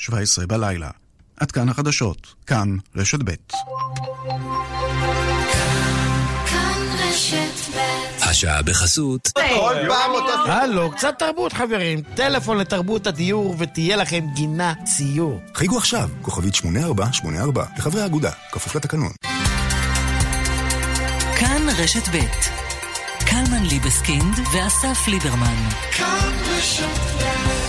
17 בלילה. עד כאן החדשות, כאן רשת ב'. השעה בחסות. כל פעם אותו... הלו, קצת תרבות חברים. טלפון לתרבות הדיור ותהיה לכם גינה ציור. חייגו עכשיו, כוכבית 8484, לחברי האגודה, כפוף לתקנון. כאן רשת ב' קלמן ליבסקינד ואסף ליברמן. כאן רשת ב'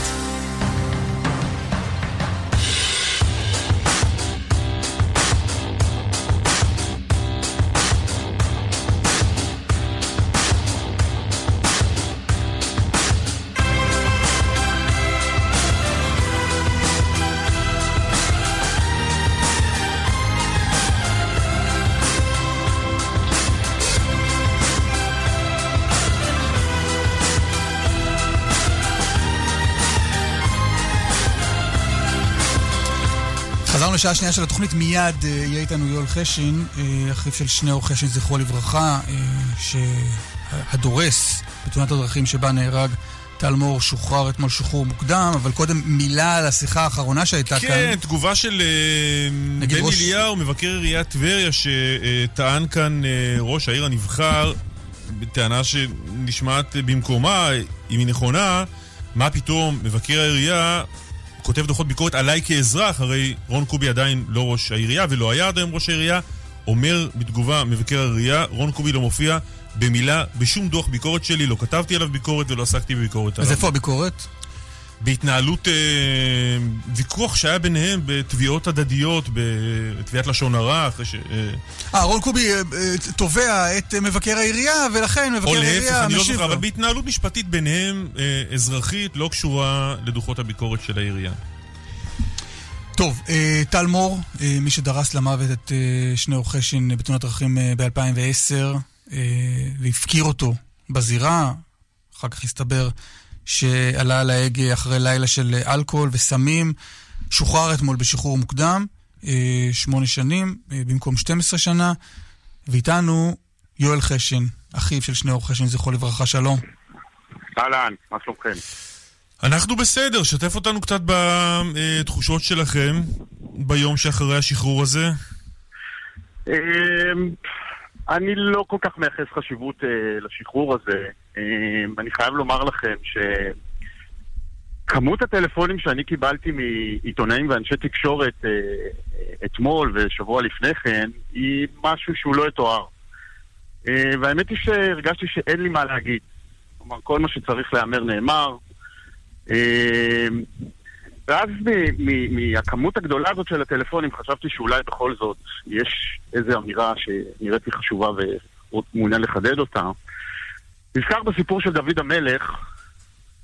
לשעה השנייה של התוכנית, מיד אה, יהיה איתנו יואל חשין, אה, אחיו של שניאור חשין, זכרו לברכה, אה, שהדורס בתאונת הדרכים שבה נהרג טל מור שוחרר אתמול שחרור מוקדם, אבל קודם מילה על השיחה האחרונה שהייתה כן, כאן. כן, תגובה של בן ראש... אליהו, מבקר עיריית טבריה, שטען כאן ראש העיר הנבחר, בטענה שנשמעת במקומה, אם היא נכונה, מה פתאום מבקר העירייה כותב דוחות ביקורת עליי כאזרח, הרי רון קובי עדיין לא ראש העירייה ולא היה עד היום ראש העירייה, אומר בתגובה מבקר העירייה, רון קובי לא מופיע במילה בשום דוח ביקורת שלי, לא כתבתי עליו ביקורת ולא עסקתי בביקורת עליו. אז איפה הביקורת? בהתנהלות, אה, ויכוח שהיה ביניהם בתביעות הדדיות, בתביעת לשון הרע, אחרי ש... אה, אה רון קובי אה, אה, תובע את מבקר העירייה, ולכן מבקר העירייה משיב לו. או להפך, אני לא זוכר, אבל בהתנהלות משפטית ביניהם, אה, אזרחית, לא קשורה לדוחות הביקורת של העירייה. טוב, אה, טל מור, אה, מי שדרס למוות את אה, שני עורכי שין בתאונת דרכים אה, ב-2010, אה, והפקיר אותו בזירה, אחר כך הסתבר שעלה על ההגה אחרי לילה של אלכוהול וסמים. שוחרר אתמול בשחרור מוקדם, אה, שמונה שנים אה, במקום 12 שנה, ואיתנו יואל חשין, אחיו של שניאור חשין, זכרו לברכה, שלום. אהלן, מה שלומכם? אנחנו בסדר, שתף אותנו קצת בתחושות שלכם ביום שאחרי השחרור הזה. אמ, אני לא כל כך מייחס חשיבות לשחרור הזה. אמ, אני חייב לומר לכם שכמות הטלפונים שאני קיבלתי מעיתונאים ואנשי תקשורת אה, אתמול ושבוע לפני כן היא משהו שהוא לא יתואר. אה, והאמת היא שהרגשתי שאין לי מה להגיד. כלומר, כל מה שצריך להיאמר נאמר. אה, ואז מהכמות הגדולה הזאת של הטלפונים חשבתי שאולי בכל זאת יש איזו אמירה שנראית לי חשובה ומעוניין לחדד אותה. נזכר בסיפור של דוד המלך,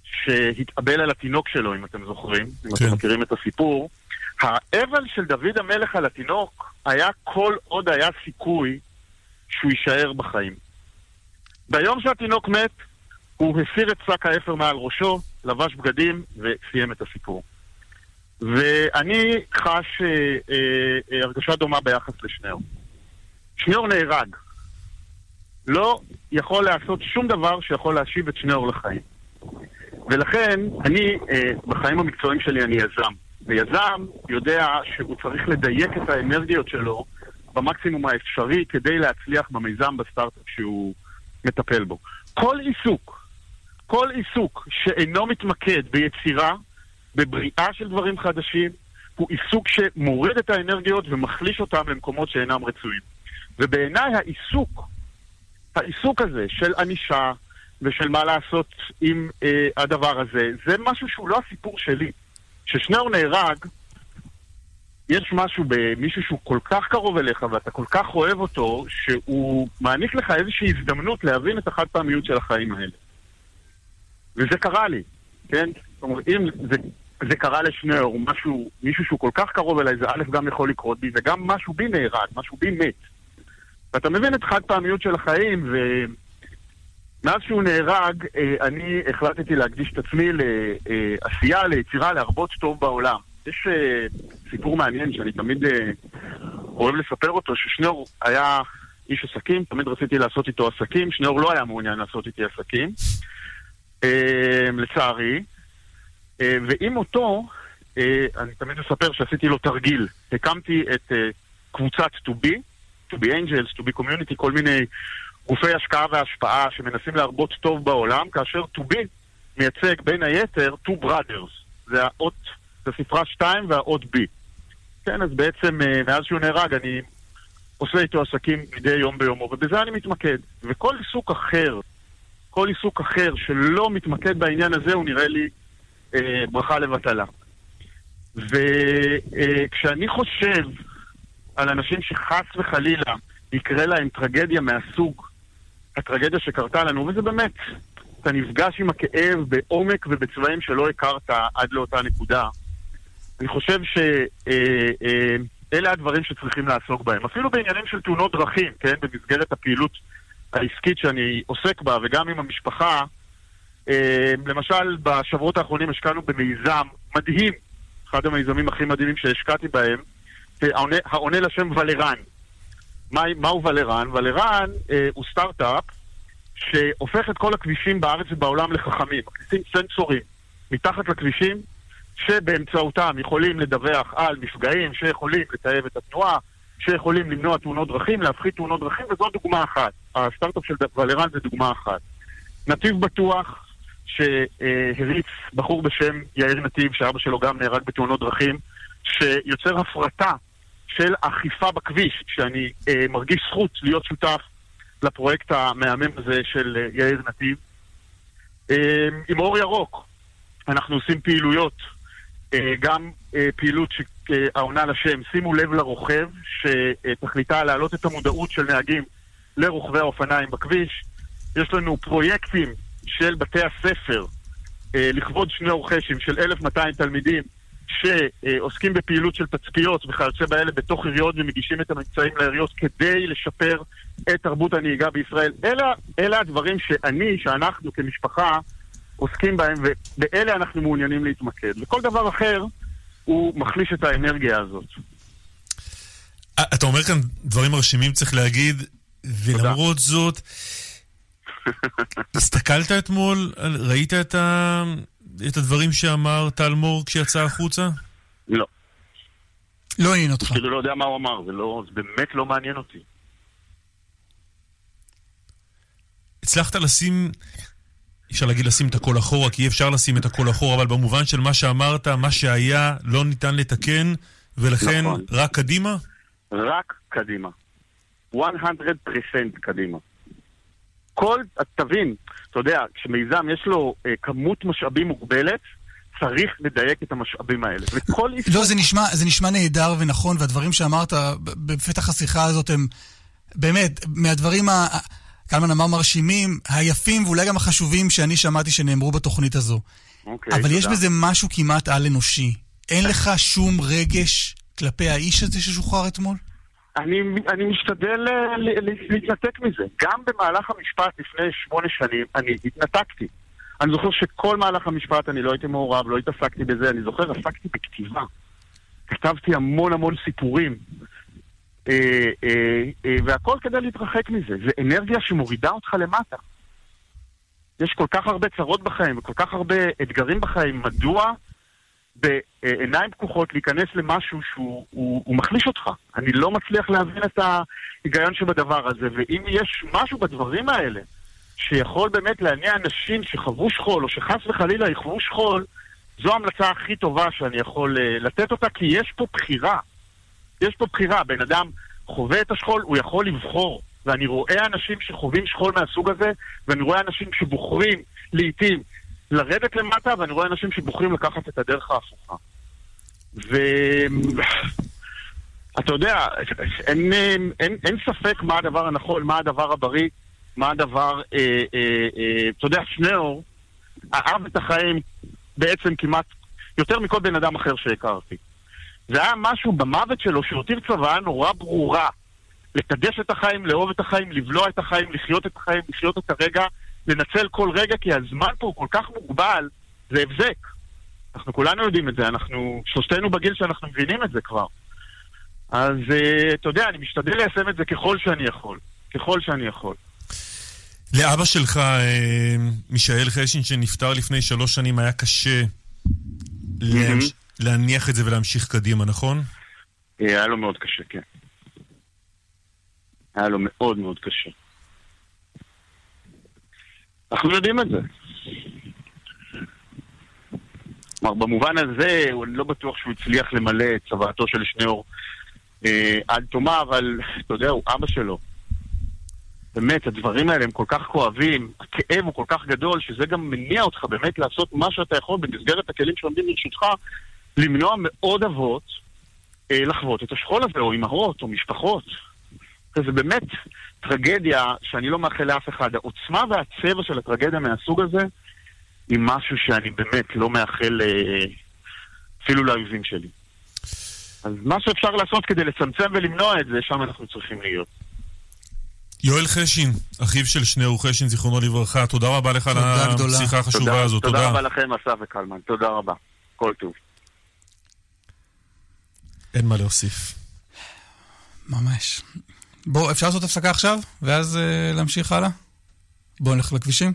שהתאבל על התינוק שלו, אם אתם זוכרים, אם כן. אתם מכירים את הסיפור. האבל של דוד המלך על התינוק היה כל עוד היה סיכוי שהוא יישאר בחיים. ביום שהתינוק מת, הוא הסיר את שק האפר מעל ראשו, לבש בגדים וסיים את הסיפור. ואני חש אה, אה, הרגשה דומה ביחס לשניאור. שניאור נהרג. לא יכול לעשות שום דבר שיכול להשיב את שניאור לחיים. ולכן, אני, אה, בחיים המקצועיים שלי אני יזם. ויזם יודע שהוא צריך לדייק את האנרגיות שלו במקסימום האפשרי כדי להצליח במיזם בסטארט-אפ שהוא מטפל בו. כל עיסוק, כל עיסוק שאינו מתמקד ביצירה, בבריאה של דברים חדשים, הוא עיסוק שמוריד את האנרגיות ומחליש אותם למקומות שאינם רצויים. ובעיניי העיסוק העיסוק הזה של ענישה ושל מה לעשות עם אה, הדבר הזה, זה משהו שהוא לא הסיפור שלי. כששניאור נהרג, יש משהו במישהו שהוא כל כך קרוב אליך ואתה כל כך אוהב אותו, שהוא מעניק לך איזושהי הזדמנות להבין את החד פעמיות של החיים האלה. וזה קרה לי, כן? זאת אומרת, אם זה, זה קרה לשניאור, מישהו שהוא כל כך קרוב אליי, זה א' גם יכול לקרות בי, וגם משהו בי נהרג, משהו בי מת. ואתה מבין את חד פעמיות של החיים, ומאז שהוא נהרג, אה, אני החלטתי להקדיש את עצמי לעשייה, ליצירה, להרבות טוב בעולם. יש אה, סיפור מעניין שאני תמיד אה, אוהב לספר אותו, ששניאור היה איש עסקים, תמיד רציתי לעשות איתו עסקים, שניאור לא היה מעוניין לעשות איתי עסקים, לצערי. ועם מותו אני תמיד מספר שעשיתי לו תרגיל. הקמתי את קבוצת Be, To Be Angels, To Be Community, כל מיני גופי השקעה והשפעה שמנסים להרבות טוב בעולם, כאשר To Be מייצג בין היתר Two Brothers. זה האות, זה ספרה 2 והאות B. כן, אז בעצם מאז שהוא נהרג אני עושה איתו עסקים מדי יום ביומו, ובזה אני מתמקד. וכל עיסוק אחר, כל עיסוק אחר שלא מתמקד בעניין הזה, הוא נראה לי אה, ברכה לבטלה. וכשאני אה, חושב על אנשים שחס וחלילה יקרה להם טרגדיה מהסוג הטרגדיה שקרתה לנו, וזה באמת, אתה נפגש עם הכאב בעומק ובצבעים שלא הכרת עד לאותה נקודה. אני חושב שאלה אה, אה, הדברים שצריכים לעסוק בהם. אפילו בעניינים של תאונות דרכים, כן? במסגרת הפעילות העסקית שאני עוסק בה, וגם עם המשפחה. אה, למשל, בשבועות האחרונים השקענו במיזם מדהים, אחד המיזמים הכי מדהימים שהשקעתי בהם, העונה לשם ולרן. מה, מהו ולרן? ולרן אה, הוא סטארט-אפ שהופך את כל הכבישים בארץ ובעולם לחכמים. מכניסים סנסורים מתחת לכבישים, שבאמצעותם יכולים לדווח על מפגעים, שיכולים לטייב את התנועה, שיכולים למנוע תאונות דרכים, להפחית תאונות דרכים, וזו דוגמה אחת. הסטארט-אפ של ולרן זה דוגמה אחת. נתיב בטוח, שהריץ בחור בשם יאיר נתיב, שאבא שלו גם נהרג בתאונות דרכים, שיוצר הפרטה של אכיפה בכביש, שאני אה, מרגיש זכות להיות שותף לפרויקט המהמם הזה של אה, יאיר נתיב. אה, עם אור ירוק, אנחנו עושים פעילויות, אה, גם אה, פעילות שהעונה לשם, שימו לב לרוכב, שתכליתה להעלות את המודעות של נהגים לרוכבי האופניים בכביש. יש לנו פרויקטים של בתי הספר אה, לכבוד שני אורחשים של 1,200 תלמידים שעוסקים בפעילות של תצפיות וכיוצא באלה בתוך עיריות ומגישים את הממצאים לעיריות כדי לשפר את תרבות הנהיגה בישראל. אלה, אלה הדברים שאני, שאנחנו כמשפחה עוסקים בהם, ובאלה אנחנו מעוניינים להתמקד. וכל דבר אחר הוא מחליש את האנרגיה הזאת. אתה אומר כאן דברים מרשימים, צריך להגיד, ולמרות זאת, הסתכלת אתמול, ראית את, ה... את הדברים שאמר טל מור כשיצא החוצה? לא. לא עניין אותך. אפילו לא יודע מה הוא אמר, זה, לא, זה באמת לא מעניין אותי. הצלחת לשים, אי אפשר להגיד לשים את הכל אחורה, כי אי אפשר לשים את הכל אחורה, אבל במובן של מה שאמרת, מה שהיה, לא ניתן לתקן, ולכן נכון. רק קדימה? רק קדימה. 100% קדימה. כל, תבין, אתה יודע, כשמיזם יש לו אה, כמות משאבים מוגבלת, צריך לדייק את המשאבים האלה. וכל איסור... לא, זה נשמע, זה נשמע נהדר ונכון, והדברים שאמרת בפתח השיחה הזאת הם באמת, מהדברים, ה... קלמן אמר מרשימים, היפים ואולי גם החשובים שאני שמעתי שנאמרו בתוכנית הזו. אוקיי, אבל תודה. יש בזה משהו כמעט על-אנושי. אין לך שום רגש כלפי האיש הזה ששוחרר אתמול? אני, אני משתדל אה, להתנתק מזה. גם במהלך המשפט לפני שמונה שנים, אני התנתקתי. אני זוכר שכל מהלך המשפט אני לא הייתי מעורב, לא התעסקתי בזה, אני זוכר, עסקתי בכתיבה. כתבתי המון המון סיפורים. אה, אה, אה, והכל כדי להתרחק מזה. זה אנרגיה שמורידה אותך למטה. יש כל כך הרבה צרות בחיים וכל כך הרבה אתגרים בחיים, מדוע בעיניים פקוחות להיכנס למשהו שהוא הוא, הוא מחליש אותך. אני לא מצליח להבין את ההיגיון שבדבר הזה, ואם יש משהו בדברים האלה שיכול באמת להניע אנשים שחוו שכול, או שחס וחלילה יחוו שכול, זו ההמלצה הכי טובה שאני יכול uh, לתת אותה, כי יש פה בחירה. יש פה בחירה. בן אדם חווה את השכול, הוא יכול לבחור. ואני רואה אנשים שחווים שכול מהסוג הזה, ואני רואה אנשים שבוחרים לעיתים לרדת למטה, ואני רואה אנשים שבוחרים לקחת את הדרך ההפוכה. ואתה יודע, אין, אין, אין, אין ספק מה הדבר הנכון, מה הדבר הבריא, מה הדבר... אה, אה, אה, אתה יודע, שניאור אהב את החיים בעצם כמעט יותר מכל בן אדם אחר שהכרתי. זה היה משהו במוות שלו שהותיר צוואה נורא ברורה. לקדש את החיים, לאהוב את החיים, לבלוע את החיים, לחיות את החיים, לחיות את הרגע לנצל כל רגע, כי הזמן פה הוא כל כך מוגבל, זה הבזק. אנחנו כולנו יודעים את זה, אנחנו שלושתנו בגיל שאנחנו מבינים את זה כבר. אז uh, אתה יודע, אני משתדל ליישם את זה ככל שאני יכול. ככל שאני יכול. לאבא שלך, אה, מישאל חשין, שנפטר לפני שלוש שנים, היה קשה. להניח את זה ולהמשיך קדימה, נכון? היה לו מאוד קשה, כן. היה לו מאוד מאוד קשה. אנחנו יודעים את זה. כלומר, במובן הזה, אני לא בטוח שהוא הצליח למלא את צוואתו של שניאור אה, עד תומה, אבל אתה יודע, הוא אבא שלו. באמת, הדברים האלה הם כל כך כואבים, הכאב הוא כל כך גדול, שזה גם מניע אותך באמת לעשות מה שאתה יכול במסגרת הכלים שעומדים לרשותך, למנוע מעוד אבות אה, לחוות את השכול הזה, או אימהות, או משפחות. זה באמת טרגדיה שאני לא מאחל לאף אחד. העוצמה והצבע של הטרגדיה מהסוג הזה היא משהו שאני באמת לא מאחל אה, אפילו לאויבים שלי. אז מה שאפשר לעשות כדי לצמצם ולמנוע את זה, שם אנחנו צריכים להיות. יואל חשין, אחיו של שניאור חשין, זיכרונו לברכה, תודה רבה לך על השיחה החשובה הזאת. תודה. תודה רבה לכם, אסף וקלמן. תודה רבה. כל טוב. אין מה להוסיף. ממש. בואו, אפשר לעשות הפסקה עכשיו, ואז uh, להמשיך הלאה? בואו נלך לכבישים.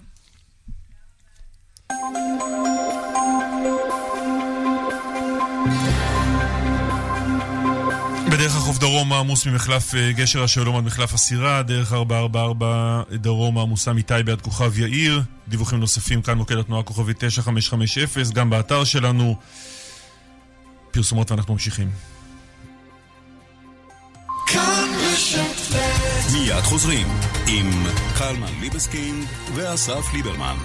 בדרך החוף דרום עמוס ממחלף אה, גשר השלום עד מחלף הסירה, דרך 444 דרום עמוסה מטייבה עד כוכב יאיר. דיווחים נוספים כאן מוקד התנועה כוכבי 9550, גם באתר שלנו. פרסומות ואנחנו ממשיכים. מיד חוזרים עם קלמן ליבסקינד ואסף ליברמן.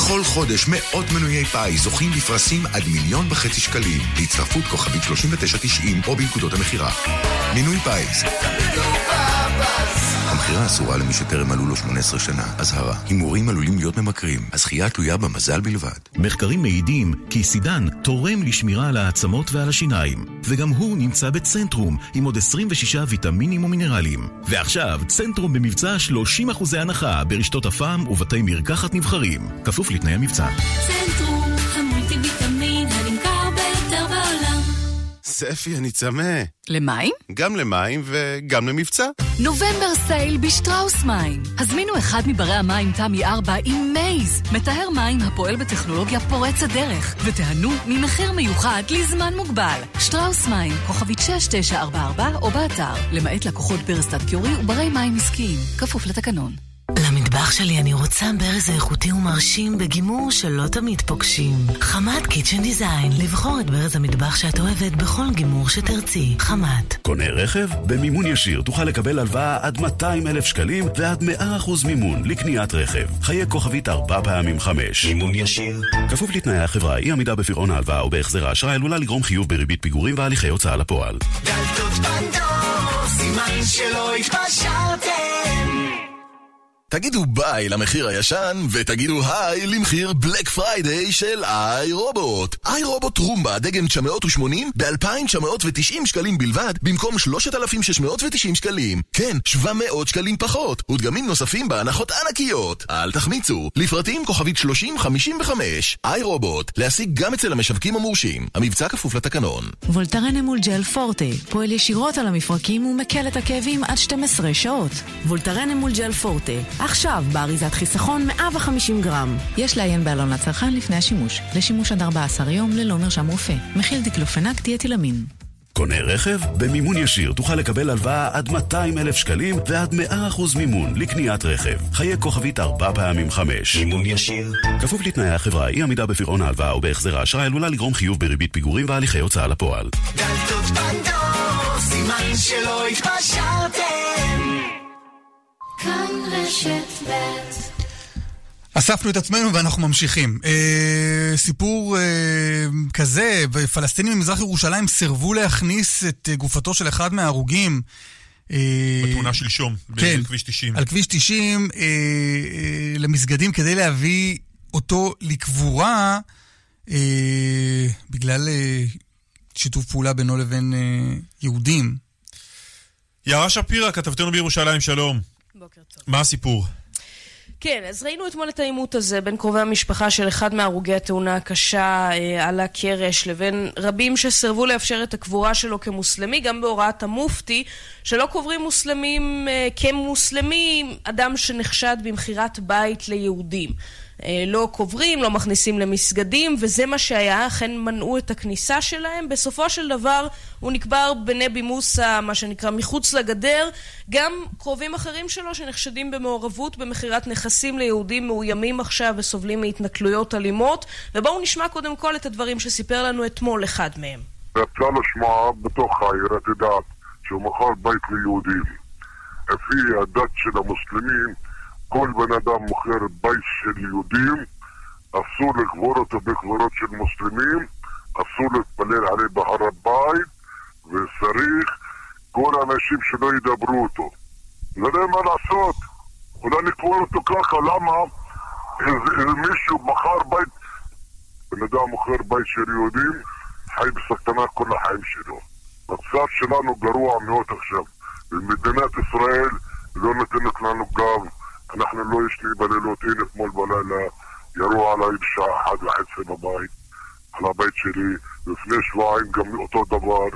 בכל חודש מאות מנויי פאי זוכים בפרסים עד מיליון וחצי שקלים להצטרפות כוכבית 3990 או בנקודות המכירה. מינוי פיס. המכירה אסורה למי שטרם מלאו לו 18 שנה. אזהרה, הימורים עלולים להיות ממכרים. הזכייה תלויה במזל בלבד. מחקרים מעידים כי סידן תורם לשמירה על העצמות ועל השיניים. וגם הוא נמצא בצנטרום, עם עוד 26 ויטמינים ומינרלים. ועכשיו, צנטרום במבצע 30% הנחה ברשתות הפעם ובתי מרקחת נבחרים. כפוף לתנאי המבצע. צנטרום, ספי, אני צמא. למים? גם למים וגם למבצע. נובמבר sale בשטראוס מים. הזמינו אחד מברי המים תמי 4 עם מייז, מטהר מים הפועל בטכנולוגיה פורצת דרך, ותיהנו ממחיר מיוחד לזמן מוגבל. שטראוס מים, כוכבית 6944 או באתר, למעט לקוחות ברסט עד קיורי וברי מים עסקיים, כפוף לתקנון. למטבח שלי אני רוצה ברז איכותי ומרשים בגימור שלא תמיד פוגשים. חמת קיצ'ן דיזיין, לבחור את ברז המטבח שאת אוהבת בכל גימור שתרצי. חמת. קונה רכב? במימון ישיר תוכל לקבל הלוואה עד 200 אלף שקלים ועד 100% מימון לקניית רכב. חיי כוכבית ארבע פעמים חמש. מימון ישיר. כפוף לתנאי החברה, אי עמידה בפירעון ההלוואה או בהחזר האשראי עלולה לגרום חיוב בריבית פיגורים והליכי הוצאה לפועל. דלתות פנדור, סימן שלא התפשרתם. תגידו ביי למחיר הישן, ותגידו היי למחיר בלק פריידיי של iRobot. iRobot Roomba דגם 980 ב-2,990 שקלים בלבד, במקום 3,690 שקלים. כן, 700 שקלים פחות, ודגמים נוספים בהנחות ענקיות. אל תחמיצו, לפרטים כוכבית 3055. iRobot, להשיג גם אצל המשווקים המורשים. המבצע כפוף לתקנון. וולטרן אמולג'ל פורטה, פועל ישירות על המפרקים ומקל את הכאבים עד 12 שעות. וולטרן אמול ג'ל פורטה עכשיו באריזת חיסכון 150 גרם. יש לעיין בעלון לצרכן לפני השימוש. לשימוש עד 14 יום ללא מרשם רופא. מכיל דיקלופנק דיאטילמין. קונה רכב? במימון ישיר תוכל לקבל הלוואה עד 200 אלף שקלים ועד 100% מימון לקניית רכב. חיי כוכבית ארבע פעמים חמש. מימון ישיר. כפוף לתנאי החברה, אי עמידה בפירעון ההלוואה או בהחזר האשראי עלולה לגרום חיוב בריבית פיגורים והליכי הוצאה לפועל. דלתות פנדור, סימן שלא התפשרתם. כאן רשת ב' אספנו את עצמנו ואנחנו ממשיכים. אה, סיפור אה, כזה, פלסטינים ממזרח ירושלים סירבו להכניס את אה, גופתו של אחד מההרוגים. אה, בתמונה שלשום, כן, בכביש 90. על כביש 90 אה, אה, למסגדים כדי להביא אותו לקבורה אה, בגלל אה, שיתוף פעולה בינו לבין אה, יהודים. יערה שפירא, כתבתנו בירושלים, שלום. בוקר טוב. מה הסיפור? כן, אז ראינו אתמול את העימות הזה בין קרובי המשפחה של אחד מהרוגי התאונה הקשה אה, על הקרש לבין רבים שסירבו לאפשר את הקבורה שלו כמוסלמי, גם בהוראת המופתי, שלא קוברים מוסלמים אה, כמוסלמים, אדם שנחשד במכירת בית ליהודים. אה, לא קוברים, לא מכניסים למסגדים, וזה מה שהיה, אכן מנעו את הכניסה שלהם. בסופו של דבר הוא נקבר בנבי מוסא, מה שנקרא, מחוץ לגדר. גם קרובים אחרים שלו שנחשדים במעורבות במכירת נכסים ליהודים מאוימים עכשיו וסובלים מהתנכלויות אלימות. ובואו נשמע קודם כל את הדברים שסיפר לנו אתמול אחד מהם. יצא לו שמועה בתוך העיר, את יודעת, שהוא מכר בית ליהודים. לפי הדת של המוסלמים, כל בן אדם מוכר בית של יהודים, אסור לקבור אותו בקברות של מוסלמים, אסור להתפלל עליה בהר הבית, וצריך כל האנשים שלא ידברו אותו. לא יודע מה לעשות, אולי לקבור אותו ככה, למה? איזה מישהו מכר בית, בן אדם מוכר בית של יהודים, חי בסכנה כל החיים שלו. המצב שלנו גרוע מאוד עכשיו, ומדינת ישראל לא נותנת לנו גב. אנחנו לא ישנים בלילות, הנה אתמול בלילה ירו עליי בשעה אחת וחצי בבית, על הבית שלי, לפני שבועיים גם אותו דבר.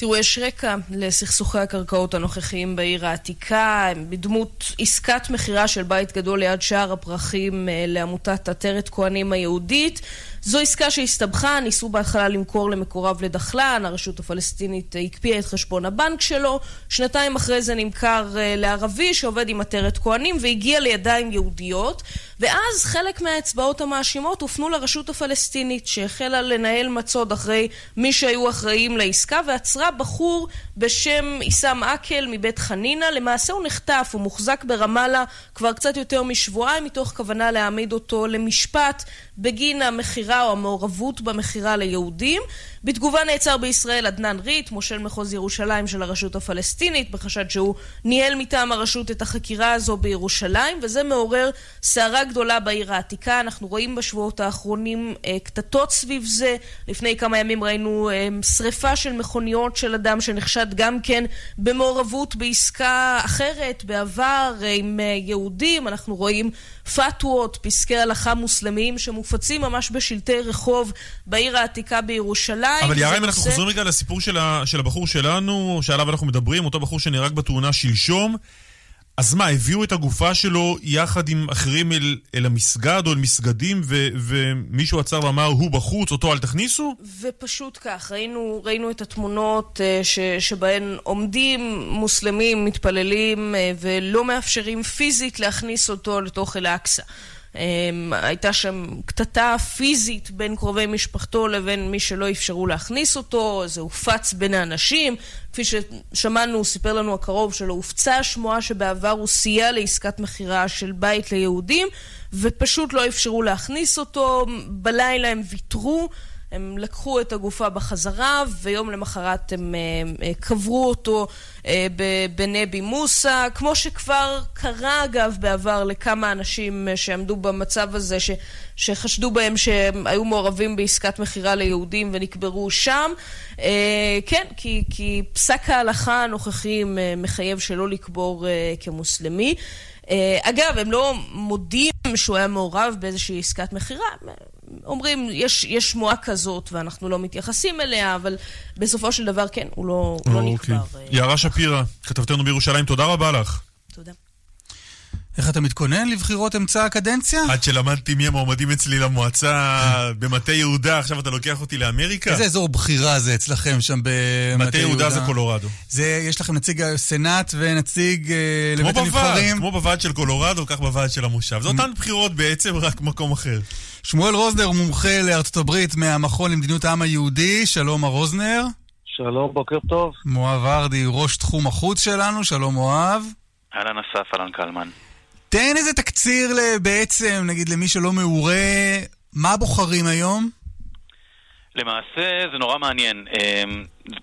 תראו, יש רקע לסכסוכי הקרקעות הנוכחיים בעיר העתיקה, בדמות עסקת מכירה של בית גדול ליד שער הפרחים אה, לעמותת עטרת כהנים היהודית. זו עסקה שהסתבכה, ניסו בהתחלה למכור למקורב לדחלן, הרשות הפלסטינית הקפיאה את חשבון הבנק שלו, שנתיים אחרי זה נמכר אה, לערבי שעובד עם עטרת כהנים והגיע לידיים יהודיות, ואז חלק מהאצבעות המאשימות הופנו לרשות הפלסטינית שהחלה לנהל מצוד אחרי מי שהיו אחראים לעסקה ועצרה בחור בשם עיסאם עקל מבית חנינא, למעשה הוא נחטף, הוא מוחזק ברמאללה כבר קצת יותר משבועיים מתוך כוונה להעמיד אותו למשפט בגין המכירה או המעורבות במכירה ליהודים. בתגובה נעצר בישראל עדנאן ריט, מושל מחוז ירושלים של הרשות הפלסטינית, בחשד שהוא ניהל מטעם הרשות את החקירה הזו בירושלים, וזה מעורר סערה גדולה בעיר העתיקה. אנחנו רואים בשבועות האחרונים אה, קטטות סביב זה. לפני כמה ימים ראינו אה, שריפה של מכוניות של אדם שנחשד גם כן במעורבות בעסקה אחרת בעבר אה, עם יהודים. אנחנו רואים פתוות, פסקי הלכה מוסלמיים שמופצים ממש בשלטי רחוב בעיר העתיקה בירושלים. אבל יערה, אם אנחנו חוזרים רגע לסיפור של, ה, של הבחור שלנו, שעליו אנחנו מדברים, אותו בחור שנהרג בתאונה שלשום, אז מה, הביאו את הגופה שלו יחד עם אחרים אל, אל המסגד או אל מסגדים, ו, ומישהו עצר ואמר, הוא בחוץ, אותו אל תכניסו? ופשוט כך, ראינו, ראינו את התמונות uh, ש, שבהן עומדים מוסלמים, מתפללים, uh, ולא מאפשרים פיזית להכניס אותו לתוך אל-אקצא. אמ, הייתה שם קטטה פיזית בין קרובי משפחתו לבין מי שלא אפשרו להכניס אותו, זה הופץ בין האנשים. כפי ששמענו, סיפר לנו הקרוב שלו, הופצה השמועה שבעבר הוא סייע לעסקת מכירה של בית ליהודים, ופשוט לא אפשרו להכניס אותו. בלילה הם ויתרו. הם לקחו את הגופה בחזרה, ויום למחרת הם אה, אה, קברו אותו אה, בנבי מוסא, כמו שכבר קרה אגב בעבר לכמה אנשים שעמדו במצב הזה, ש, שחשדו בהם שהם היו מעורבים בעסקת מכירה ליהודים ונקברו שם. כן, כי, כי פסק ההלכה הנוכחי מחייב שלא לקבור כמוסלמי. אגב, הם לא מודים שהוא היה מעורב באיזושהי עסקת מכירה, אומרים, יש, יש שמועה כזאת ואנחנו לא מתייחסים אליה, אבל בסופו של דבר כן, הוא לא, הוא לא אוקיי. נקבר. אה, יערה שפירא, כתבתנו בירושלים, תודה רבה לך. תודה. איך אתה מתכונן לבחירות אמצע הקדנציה? עד שלמדתי מי המועמדים אצלי למועצה במטה יהודה, עכשיו אתה לוקח אותי לאמריקה? איזה אזור בחירה זה אצלכם שם במטה יהודה? מטה יהודה זה קולורדו. זה, יש לכם נציג סנאט ונציג אה, לבית הנבחרים? כמו בוועד של קולורדו, כך בוועד של המושב. זה אותן בחירות בעצם, רק מקום אחר. שמואל רוזנר, מומחה לארצות הברית מהמכון למדיניות העם היהודי, שלום מר רוזנר. שלום, בוקר טוב. מואב ורדי, ראש תחום החוץ שלנו, שלום מואב. אהלן אסף, אהלן קלמן. תן איזה תקציר בעצם, נגיד למי שלא מעורה, מה בוחרים היום? למעשה זה נורא מעניין.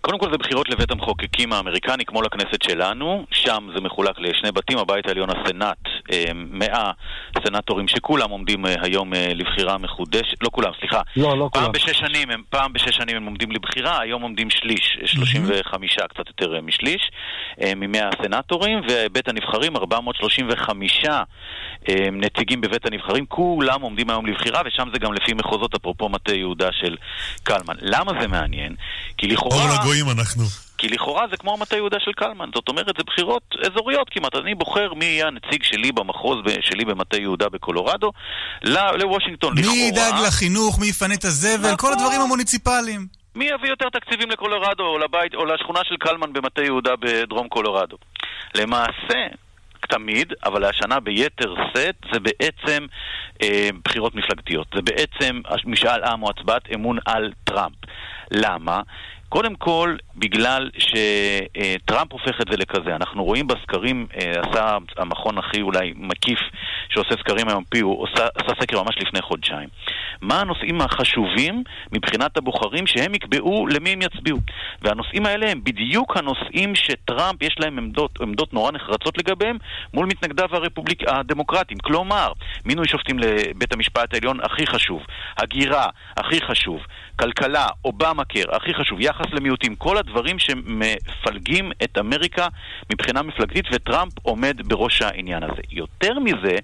קודם כל זה בחירות לבית המחוקקים האמריקני, כמו לכנסת שלנו. שם זה מחולק לשני בתים, הבית העליון הסנאט, אה, מאה סנאטורים שכולם עומדים אה, היום אה, לבחירה מחודשת, לא כולם, סליחה. לא, לא פעם כולם. בשש שנים, הם, פעם בשש שנים הם עומדים לבחירה, היום עומדים שליש, 35, קצת יותר אה, משליש, אה, ממאה הסנאטורים, ובית הנבחרים, 435 אה, נציגים בבית הנבחרים, כולם עומדים היום לבחירה, ושם זה גם לפי מחוזות, אפרופו מטה יהודה של קלמן. למה זה מעניין? כי לכאורה... אור לגויים אנחנו. כי לכאורה זה כמו מטה יהודה של קלמן, זאת אומרת, זה בחירות אזוריות כמעט. אני בוחר מי יהיה הנציג שלי במחוז שלי במטה יהודה בקולורדו לוושינגטון. מי לכאורה, ידאג לחינוך, מי יפנה את הזבל, כל הדברים המוניציפליים. מי יביא יותר תקציבים לקולורדו או לבית או לשכונה של קלמן במטה יהודה בדרום קולורדו? למעשה, תמיד, אבל השנה ביתר שאת, זה בעצם אה, בחירות מפלגתיות. זה בעצם משאל עם או הצבעת אמון על טראמפ. למה? קודם כל, בגלל שטראמפ הופך את זה לכזה. אנחנו רואים בסקרים, אה, עשה המכון הכי אולי מקיף שעושה סקרים היום, פי, הוא עושה, עשה סקר ממש לפני חודשיים. מה הנושאים החשובים מבחינת הבוחרים שהם יקבעו למי הם יצביעו? והנושאים האלה הם בדיוק הנושאים שטראמפ יש להם עמדות, עמדות נורא נחרצות לגביהם מול מתנגדיו הרפובליק... הדמוקרטיים. כלומר, מינוי שופטים לבית המשפט העליון הכי חשוב, הגירה הכי חשוב, כלכלה, אובמה קר הכי חשוב, יחס למיעוטים, כל הדברים שמפלגים את אמריקה מבחינה מפלגתית וטראמפ עומד בראש העניין הזה. יותר מזה,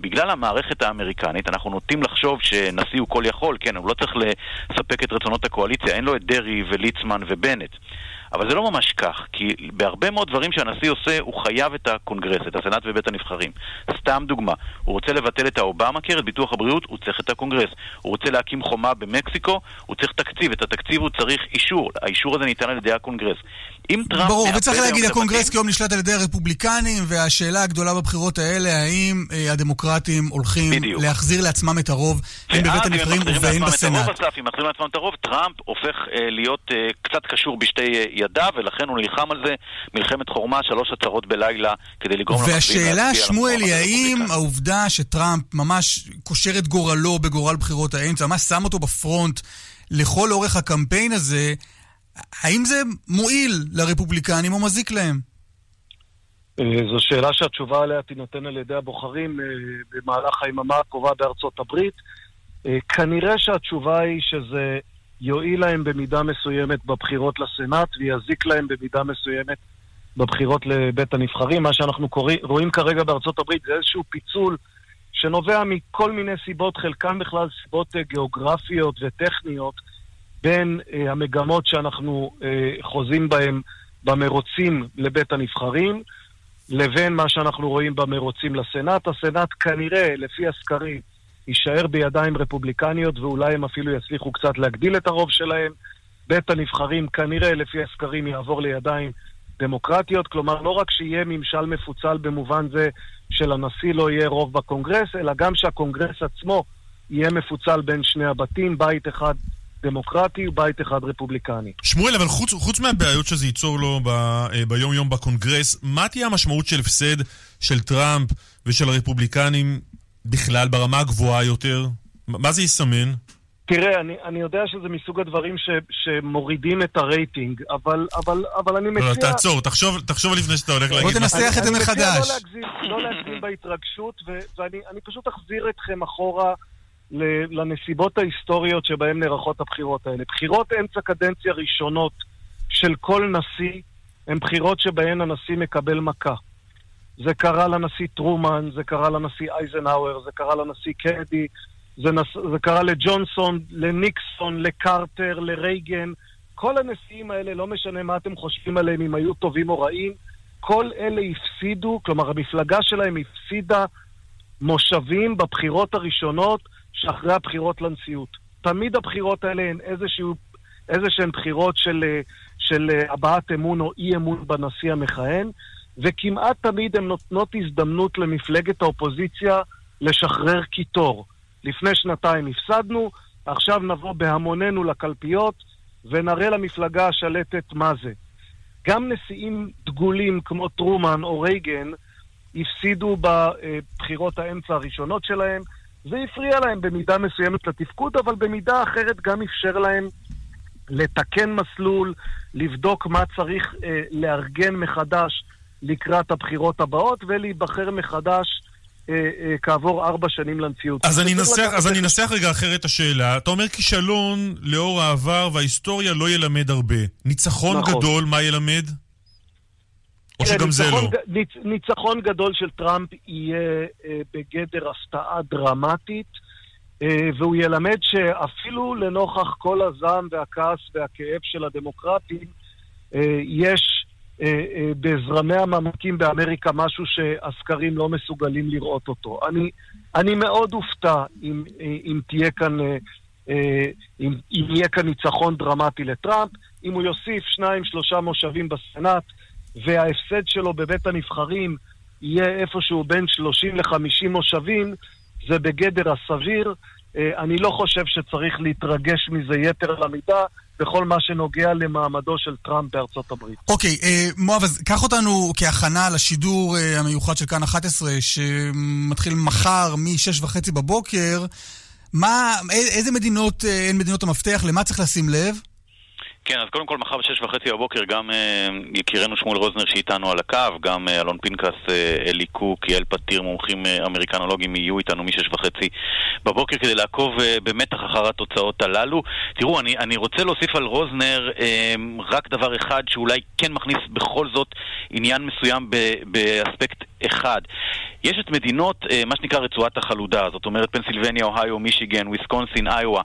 בגלל המערכת האמריקנית, אנחנו נוטים לחשוב שנשיא הוא כל יכול, כן, הוא לא צריך לספק את רצונות הקואליציה, אין לו את דרעי וליצמן ובנט. אבל זה לא ממש כך, כי בהרבה מאוד דברים שהנשיא עושה, הוא חייב את הקונגרס, את הסנאט ובית הנבחרים. סתם דוגמה, הוא רוצה לבטל את האובמה קר, את ביטוח הבריאות, הוא צריך את הקונגרס. הוא רוצה להקים חומה במקסיקו, הוא צריך תקציב. את התקציב הוא צריך אישור. האישור הזה ניתן על ידי הקונגרס. אם טראמפ... ברור, וצריך להגיד, הקונגרס כיום נשלט על ידי הרפובליקנים, והשאלה הגדולה בבחירות האלה, האם אה, הדמוקרטים הולכים בדיוק. להחזיר לעצמם את הרוב, הן בבית ואז הם הנבחרים והן בסנאט. אסף, אם מחזירים לעצמם את הרוב, טראמפ הופך אה, להיות אה, קצת קשור בשתי אה, ידיו, ולכן הוא נלחם על זה מלחמת חורמה, שלוש הצהרות בלילה, כדי לגרום למצביעים והשאלה, להצביע שמואל, למועמד היא האם. העובדה שטראמפ ממש קושר את גורלו בגורל בחירות האמצע, ממש שם אותו בפרונט לכל אורך הקמפיין הזה, האם זה מועיל לרפובליקנים או מזיק להם? אה, זו שאלה שהתשובה עליה תינתן על ידי הבוחרים אה, במהלך היממה הקרובה בארצות הברית. אה, כנראה שהתשובה היא שזה יועיל להם במידה מסוימת בבחירות לסנאט ויזיק להם במידה מסוימת בבחירות לבית הנבחרים. מה שאנחנו קוראים, רואים כרגע בארצות הברית זה איזשהו פיצול שנובע מכל מיני סיבות, חלקן בכלל סיבות גיאוגרפיות וטכניות, בין אה, המגמות שאנחנו אה, חוזים בהן במרוצים לבית הנבחרים, לבין מה שאנחנו רואים במרוצים לסנאט. הסנאט כנראה, לפי הסקרים, יישאר בידיים רפובליקניות ואולי הם אפילו יצליחו קצת להגדיל את הרוב שלהם. בית הנבחרים כנראה, לפי הסקרים, יעבור לידיים דמוקרטיות. כלומר, לא רק שיהיה ממשל מפוצל במובן זה שלנשיא לא יהיה רוב בקונגרס, אלא גם שהקונגרס עצמו יהיה מפוצל בין שני הבתים, בית אחד דמוקרטי ובית אחד רפובליקני. שמואל, אבל חוץ, חוץ מהבעיות שזה ייצור לו ב, אה, ביום-יום בקונגרס, מה תהיה המשמעות של הפסד של טראמפ ושל הרפובליקנים בכלל ברמה הגבוהה יותר? מה זה יסמן? תראה, אני, אני יודע שזה מסוג הדברים ש, שמורידים את הרייטינג, אבל, אבל, אבל אני מציע... לא, לא, תעצור, תחשוב, תחשוב לפני שאתה הולך להגיד. תנסח משהו. את זה אני מחדש. מציע לא להגזים, לא להגזים בהתרגשות, ו, ואני אני פשוט אחזיר אתכם אחורה לנסיבות ההיסטוריות שבהן נערכות הבחירות האלה. בחירות אמצע קדנציה ראשונות של כל נשיא הן בחירות שבהן הנשיא מקבל מכה. זה קרה לנשיא טרומן, זה קרה לנשיא אייזנהאואר, זה קרה לנשיא קנדי, זה, נס... זה קרה לג'ונסון, לניקסון, לקרטר, לרייגן. כל הנשיאים האלה, לא משנה מה אתם חושבים עליהם, אם היו טובים או רעים, כל אלה הפסידו, כלומר המפלגה שלהם הפסידה מושבים בבחירות הראשונות שאחרי הבחירות לנשיאות. תמיד הבחירות האלה הן איזה שהן בחירות של, אה, של אה, הבעת אמון או אי אמון בנשיא המכהן, וכמעט תמיד הן נותנות הזדמנות למפלגת האופוזיציה לשחרר קיטור. לפני שנתיים הפסדנו, עכשיו נבוא בהמוננו לקלפיות ונראה למפלגה השלטת מה זה. גם נשיאים דגולים כמו טרומן או רייגן הפסידו בבחירות האמצע הראשונות שלהם. זה הפריע להם במידה מסוימת לתפקוד, אבל במידה אחרת גם אפשר להם לתקן מסלול, לבדוק מה צריך אה, לארגן מחדש לקראת הבחירות הבאות, ולהיבחר מחדש אה, אה, כעבור ארבע שנים לנשיאות. אז אני אנסח, אז אני אנסח רגע אחרת את השאלה. אתה אומר כישלון לאור העבר וההיסטוריה לא ילמד הרבה. ניצחון נכון. גדול, מה ילמד? או שגם זה לא? ניצחון גדול של טראמפ יהיה אה, בגדר הפתעה דרמטית, אה, והוא ילמד שאפילו לנוכח כל הזעם והכעס והכאב של הדמוקרטים, אה, יש בזרמי המעמקים באמריקה משהו שהסקרים לא מסוגלים לראות אותו. אני, אני מאוד אופתע אם, אם תהיה כאן... אם, אם יהיה כאן ניצחון דרמטי לטראמפ, אם הוא יוסיף שניים, שלושה מושבים בסנאט, וההפסד שלו בבית הנבחרים יהיה איפשהו בין 30 ל-50 מושבים, זה בגדר הסביר. אה, אני לא חושב שצריך להתרגש מזה יתר על המידה בכל מה שנוגע למעמדו של טראמפ בארצות הברית. אוקיי, אה, מואב, אז קח אותנו כהכנה לשידור אה, המיוחד של כאן 11, שמתחיל מחר מ-6 וחצי בבוקר. מה, איזה מדינות הן מדינות המפתח? למה צריך לשים לב? כן, אז קודם כל מחר בשש וחצי בבוקר גם אה, יקירנו שמואל רוזנר שאיתנו על הקו, גם אה, אלון פנקס, אה, אלי קוק, יעל פתיר, מומחים אה, אמריקנולוגים יהיו איתנו משש וחצי בבוקר כדי לעקוב אה, במתח אחר התוצאות הללו. תראו, אני, אני רוצה להוסיף על רוזנר אה, רק דבר אחד שאולי כן מכניס בכל זאת עניין מסוים ב, באספקט אחד. יש את מדינות, אה, מה שנקרא רצועת החלודה, זאת אומרת פנסילבניה, אוהיו, מישיגן, וויסקונסין, איואה.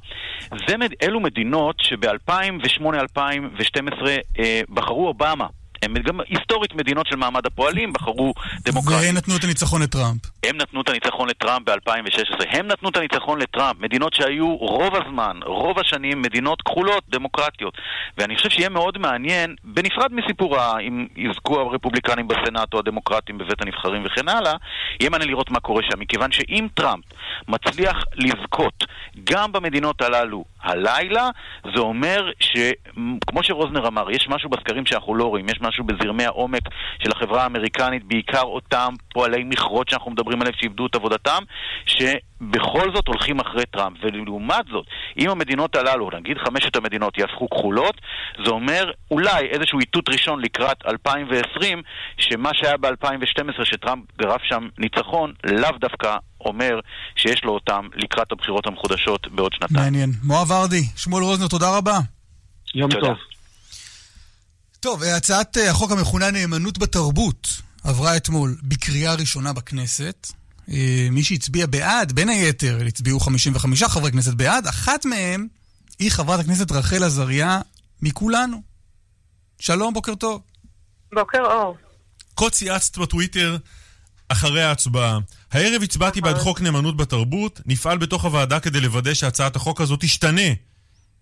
זה, אלו מדינות שב-2008-2012 אה, בחרו אובמה. הם גם היסטורית מדינות של מעמד הפועלים, בחרו דמוקרטיה. והן נתנו את הניצחון לטראמפ. הם נתנו את הניצחון לטראמפ ב-2016. הם נתנו את הניצחון לטראמפ. מדינות שהיו רוב הזמן, רוב השנים, מדינות כחולות, דמוקרטיות. ואני חושב שיהיה מאוד מעניין, בנפרד מסיפור אם יזכו הרפובליקנים בסנאט או הדמוקרטים בבית הנבחרים וכן הלאה, יהיה מעניין לראות מה קורה שם. מכיוון שאם טראמפ מצליח לזכות גם במדינות הללו הלילה, זה אומר שכמו שרוזנר אמר, יש משהו בסקרים שאנחנו לא רואים, יש משהו בזרמי העומק של החברה האמריקנית, בעיקר אותם פועלי מכרות שאנחנו מדברים עליהם שאיבדו את עבודתם, שבכל זאת הולכים אחרי טראמפ. ולעומת זאת, אם המדינות הללו, נגיד חמשת המדינות, יהפכו כחולות, זה אומר אולי איזשהו איתות ראשון לקראת 2020, שמה שהיה ב-2012, שטראמפ גרף שם ניצחון, לאו דווקא אומר שיש לו אותם לקראת הבחירות המחודשות בעוד שנתיים. מעניין. מואב ורדי, שמואל רוזנר, תודה רבה. יום תודה. טוב. טוב, אה, הצעת אה, החוק המכונה נאמנות בתרבות עברה אתמול בקריאה ראשונה בכנסת. אה, מי שהצביע בעד, בין היתר, הצביעו 55 חברי כנסת בעד, אחת מהם היא חברת הכנסת רחל עזריה מכולנו. שלום, בוקר טוב. בוקר אור. כה צייצת בטוויטר אחרי ההצבעה. הערב הצבעתי בעד חוק נאמנות בתרבות, נפעל בתוך הוועדה כדי לוודא שהצעת החוק הזאת תשתנה.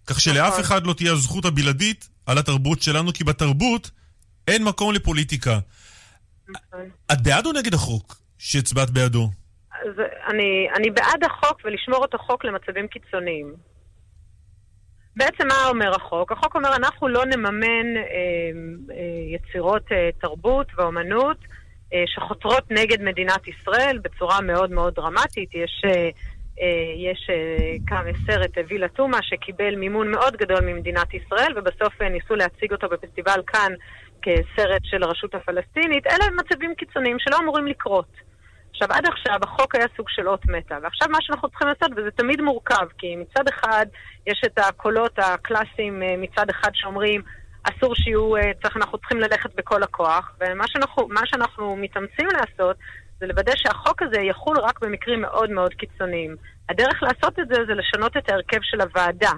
כך שלאף אחד לא תהיה הזכות הבלעדית על התרבות שלנו, כי בתרבות אין מקום לפוליטיקה. את בעד או נגד החוק שהצבעת בעדו? אז אני, אני בעד החוק ולשמור את החוק למצבים קיצוניים. בעצם מה אומר החוק? החוק אומר אנחנו לא נממן אה, אה, יצירות אה, תרבות ואומנות אה, שחותרות נגד מדינת ישראל בצורה מאוד מאוד דרמטית. יש, אה, אה, יש אה, כאן סרט אה, וילה תומה שקיבל מימון מאוד גדול ממדינת ישראל ובסוף אה, ניסו להציג אותו בפסטיבל כאן כסרט של הרשות הפלסטינית. אלה מצבים קיצוניים שלא אמורים לקרות. עכשיו, עד עכשיו החוק היה סוג של אות מתה, ועכשיו מה שאנחנו צריכים לעשות, וזה תמיד מורכב, כי מצד אחד יש את הקולות הקלאסיים אה, מצד אחד שאומרים, אסור שיהיו, אה, צריך, אנחנו צריכים ללכת בכל הכוח, ומה שאנחנו, שאנחנו מתאמצים לעשות, זה לוודא שהחוק הזה יחול רק במקרים מאוד מאוד קיצוניים. הדרך לעשות את זה זה לשנות את ההרכב של הוועדה.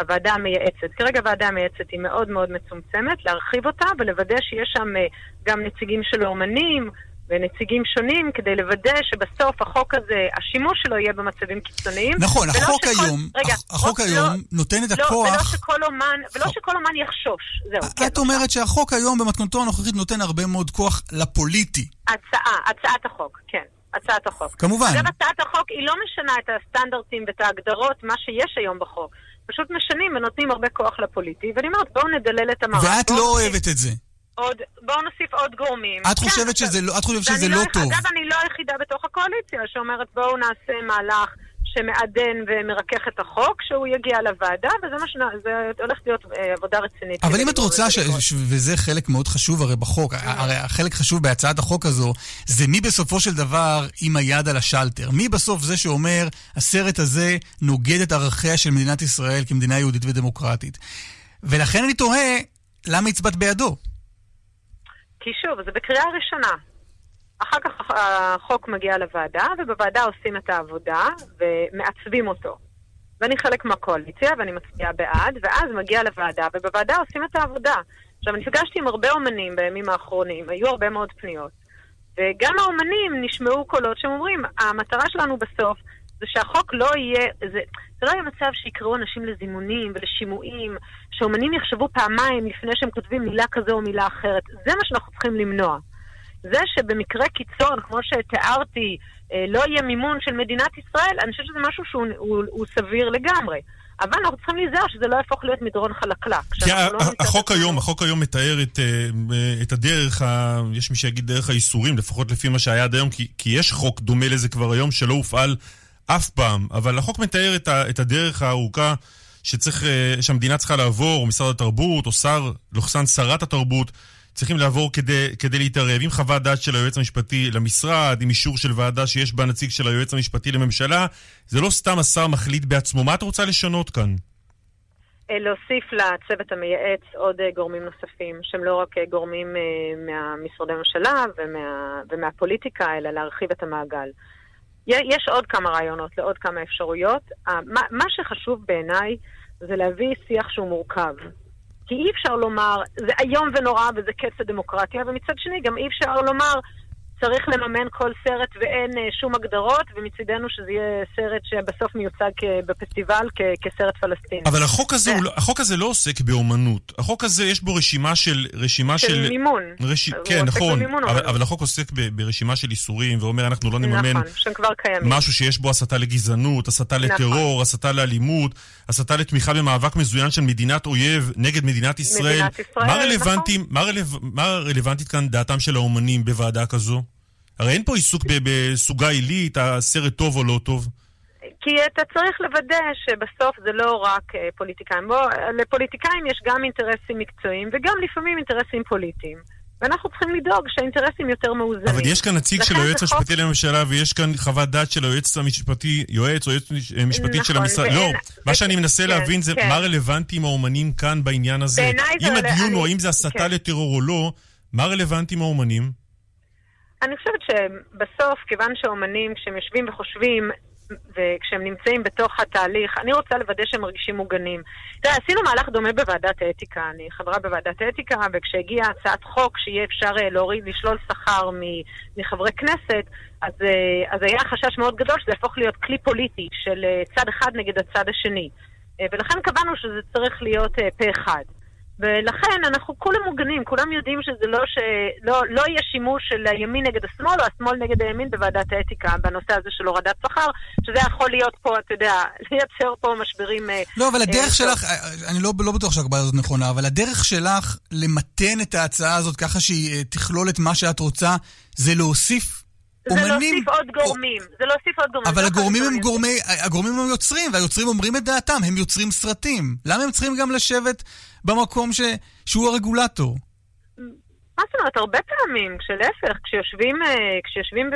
הוועדה המייעצת. כרגע הוועדה המייעצת היא מאוד מאוד מצומצמת, להרחיב אותה ולוודא שיש שם אה, גם נציגים של אומנים ונציגים שונים, כדי לוודא שבסוף החוק הזה, השימוש שלו יהיה במצבים קיצוניים. נכון, ולא החוק שכל- היום, רגע, הח- החוק לא- היום נותן את לא, ולא הכוח... שכל אומן, ולא שכל אומן יחשוש. זהו, כן. את אומרת שהחוק היום במתכונתו הנוכחית נותן הרבה מאוד כוח לפוליטי. הצעה, הצעת החוק, כן. הצעת החוק. כמובן. אגב, הצעת החוק היא לא משנה את הסטנדרטים ואת ההגדרות, מה שיש היום בחוק. פשוט משנים ונותנים הרבה כוח לפוליטי, ואני אומרת, בואו נדלל את המערכת. ואת לא אוהבת את זה. עוד, בואו נוסיף עוד גורמים. את חושבת שזה לא- את חושבת שזה לא טוב. אגב, אני לא היחידה בתוך הקואליציה שאומרת, בואו נעשה מהלך שמעדן ומרכך את החוק, שהוא יגיע לוועדה, וזה מה ש... זה הולך להיות אה, עבודה רצינית. אבל אם את רוצה, ש... ש... וזה חלק מאוד חשוב הרי בחוק, הרי החלק חשוב בהצעת החוק הזו, זה מי בסופו של דבר עם היד על השלטר. מי בסוף זה שאומר, הסרט הזה נוגד את ערכיה של מדינת ישראל כמדינה יהודית ודמוקרטית. ולכן אני תוהה, למה הצבעת בידו? כי שוב, זה בקריאה ראשונה. אחר כך החוק מגיע לוועדה, ובוועדה עושים את העבודה ומעצבים אותו. ואני חלק מהקואליציה, ואני מצביעה בעד, ואז מגיע לוועדה, ובוועדה עושים את העבודה. עכשיו, נפגשתי עם הרבה אומנים בימים האחרונים, היו הרבה מאוד פניות. וגם האומנים נשמעו קולות שאומרים, המטרה שלנו בסוף זה שהחוק לא יהיה, זה, זה לא יהיה מצב שיקראו אנשים לזימונים ולשימועים, שאומנים יחשבו פעמיים לפני שהם כותבים מילה כזו או מילה אחרת. זה מה שאנחנו צריכים למנוע. זה שבמקרה קיצון, כמו שתיארתי, אה, לא יהיה מימון של מדינת ישראל, אני חושבת שזה משהו שהוא הוא, הוא סביר לגמרי. אבל אנחנו צריכים להיזהר שזה לא יהפוך להיות מדרון חלקלק. כי לא החוק היום, החוק היום מתאר את, אה, את הדרך, ה, יש מי שיגיד דרך האיסורים, לפחות לפי מה שהיה עד היום, כי, כי יש חוק דומה לזה כבר היום שלא הופעל אף פעם, אבל החוק מתאר את, ה, את הדרך הארוכה שצריך, אה, שהמדינה צריכה לעבור, או משרד התרבות, או שר, לוחסן שרת התרבות, צריכים לעבור כדי, כדי להתערב עם חוות דעת של היועץ המשפטי למשרד, עם אישור של ועדה שיש בה נציג של היועץ המשפטי לממשלה. זה לא סתם השר מחליט בעצמו. מה את רוצה לשנות כאן? אה, להוסיף לצוות המייעץ עוד אה, גורמים נוספים, שהם לא רק גורמים מהמשרדי הממשלה ומה, ומהפוליטיקה, אלא להרחיב את המעגל. יש עוד כמה רעיונות לעוד כמה אפשרויות. מה, שחשוב בעיניי זה להביא שיח שהוא מורכב. כי אי אפשר לומר, זה איום ונורא וזה קץ הדמוקרטיה, ומצד שני גם אי אפשר לומר, צריך לממן כל סרט ואין uh, שום הגדרות, ומצידנו שזה יהיה סרט שבסוף מיוצג בפסטיבל כסרט פלסטיני. אבל החוק הזה, ו... לא, החוק הזה לא עוסק באומנות. החוק הזה, יש בו רשימה של... רשימה של, של מימון. רש... כן, נכון. במימון, אבל, אבל החוק עוסק ב, ברשימה של איסורים, ואומר, אנחנו לא נממן... נכון, שהם כבר קיימים. משהו שיש בו הסתה לגזענות, הסתה לטרור, נכון. הסתה לאלימות, הסתה לתמיכה במאבק מזוין של מדינת אויב נגד מדינת ישראל. מדינת ישראל, מה רלוונטי, נכון. מה, רלו... מה רלוונטית כאן דעתם של האומנים בוועדה כזו? הרי אין פה עיסוק בסוגה עילית, הסרט טוב או לא טוב. כי אתה צריך לוודא שבסוף זה לא רק אה, פוליטיקאים. בוא, לפוליטיקאים יש גם אינטרסים מקצועיים וגם לפעמים אינטרסים פוליטיים. ואנחנו צריכים לדאוג שהאינטרסים יותר מאוזנים. אבל יש כאן נציג של היועץ המשפטי חוק... לממשלה ויש כאן חוות דעת של היועץ המשפטי, יועץ או יועץ משפטית נכון, של המשרד. ואין... לא, ו... מה שאני מנסה כן, להבין זה כן. מה רלוונטי עם האומנים כאן בעניין הזה. אם הדיון הוא האם זה הסתה כן. לטרור או לא, מה רלוונטי עם האומנים? אני חושבת שבסוף, כיוון שאומנים, כשהם יושבים וחושבים, וכשהם נמצאים בתוך התהליך, אני רוצה לוודא שהם מרגישים מוגנים. תראה, עשינו מהלך דומה בוועדת האתיקה. אני חברה בוועדת האתיקה, וכשהגיעה הצעת חוק שיהיה אפשר אה, להוריד, לשלול שכר מחברי כנסת, אז, אה, אז היה חשש מאוד גדול שזה יהפוך להיות כלי פוליטי של אה, צד אחד נגד הצד השני. ולכן קבענו שזה צריך להיות פה אחד. ולכן אנחנו כולם מוגנים, כולם יודעים שזה לא, ש... לא, לא יהיה שימוש של הימין נגד השמאל או השמאל נגד הימין בוועדת האתיקה בנושא הזה של הורדת שכר, שזה יכול להיות פה, אתה יודע, לייצר פה משברים... אה, לא, אבל הדרך אה, שלך, אה, אני לא, לא בטוח שהקבלה הזאת נכונה, אבל הדרך שלך למתן את ההצעה הזאת ככה שהיא תכלול את מה שאת רוצה, זה להוסיף זה אומנים... להוסיף עוד גורמים, זה להוסיף עוד גורמים. אבל לא הגורמים הם גורמי, הגורמים הם יוצרים, והיוצרים אומרים את דעתם, הם יוצרים סרטים. למה הם צריכים גם לשבת במקום ש... שהוא הרגולטור? מה זאת אומרת? הרבה פעמים, כשלהפך, כשיושבים, אה, כשיושבים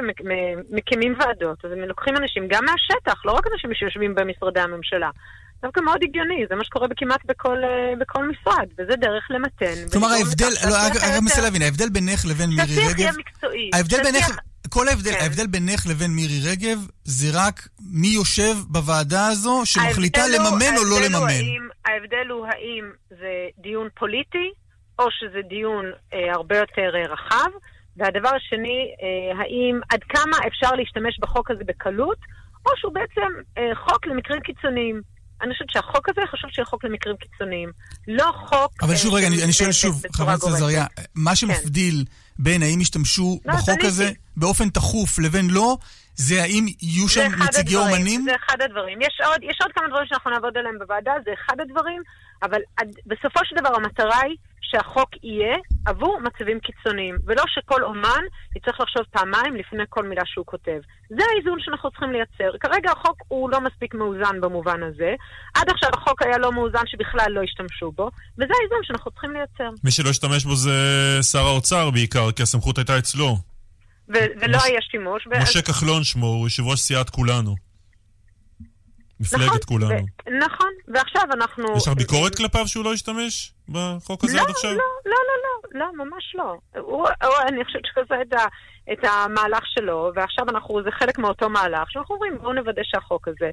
ומקימים ועדות, אז הם לוקחים אנשים גם מהשטח, לא רק אנשים שיושבים במשרדי הממשלה. דווקא מאוד הגיוני, זה מה שקורה כמעט בכל, אה, בכל משרד, וזה דרך למתן. כלומר ההבדל, לא, אני מנסה להבין, ההבדל בינך לבין מירי רגב... שהשיח יהיה מקצועי. ההבדל בינך... כל ההבדל, כן. ההבדל בינך לבין מירי רגב זה רק מי יושב בוועדה הזו שמחליטה לממן או לא לממן. האם, ההבדל הוא האם זה דיון פוליטי או שזה דיון אה, הרבה יותר אה, רחב. והדבר השני, אה, האם עד כמה אפשר להשתמש בחוק הזה בקלות, או שהוא בעצם אה, חוק למקרים קיצוניים. אני חושבת שהחוק הזה חשוב שיהיה חוק למקרים קיצוניים. לא חוק... אבל שוב רגע, אני, אני שואל שוב, חברת הכנסת עזריה, מה שמבדיל כן. בין האם ישתמשו לא, בחוק הזה באופן תכוף לבין לא, זה האם יהיו שם נציגי הדברים, אומנים? זה אחד הדברים. יש עוד, יש עוד כמה דברים שאנחנו נעבוד עליהם בוועדה, זה אחד הדברים, אבל עד, בסופו של דבר המטרה היא שהחוק יהיה עבור מצבים קיצוניים, ולא שכל אומן יצטרך לחשוב פעמיים לפני כל מילה שהוא כותב. זה האיזון שאנחנו צריכים לייצר. כרגע החוק הוא לא מספיק מאוזן במובן הזה. עד עכשיו החוק היה לא מאוזן שבכלל לא השתמשו בו, וזה האיזון שאנחנו צריכים לייצר. מי שלא השתמש בו זה שר האוצר בעיקר, כי הסמכות הייתה אצלו. ו- ולא היה שימוש. משה כחלון שמו, הוא יושב ראש סיעת כולנו. מפלגת נכון, כולנו. ו- נכון, ועכשיו אנחנו... יש לך ביקורת כלפיו שהוא לא השתמש בחוק הזה לא, עד עכשיו? לא, לא, לא, לא, לא, ממש לא. הוא, הוא, אני חושבת שזה את, ה, את המהלך שלו, ועכשיו אנחנו, זה חלק מאותו מהלך, שאנחנו אומרים, בואו נוודא שהחוק הזה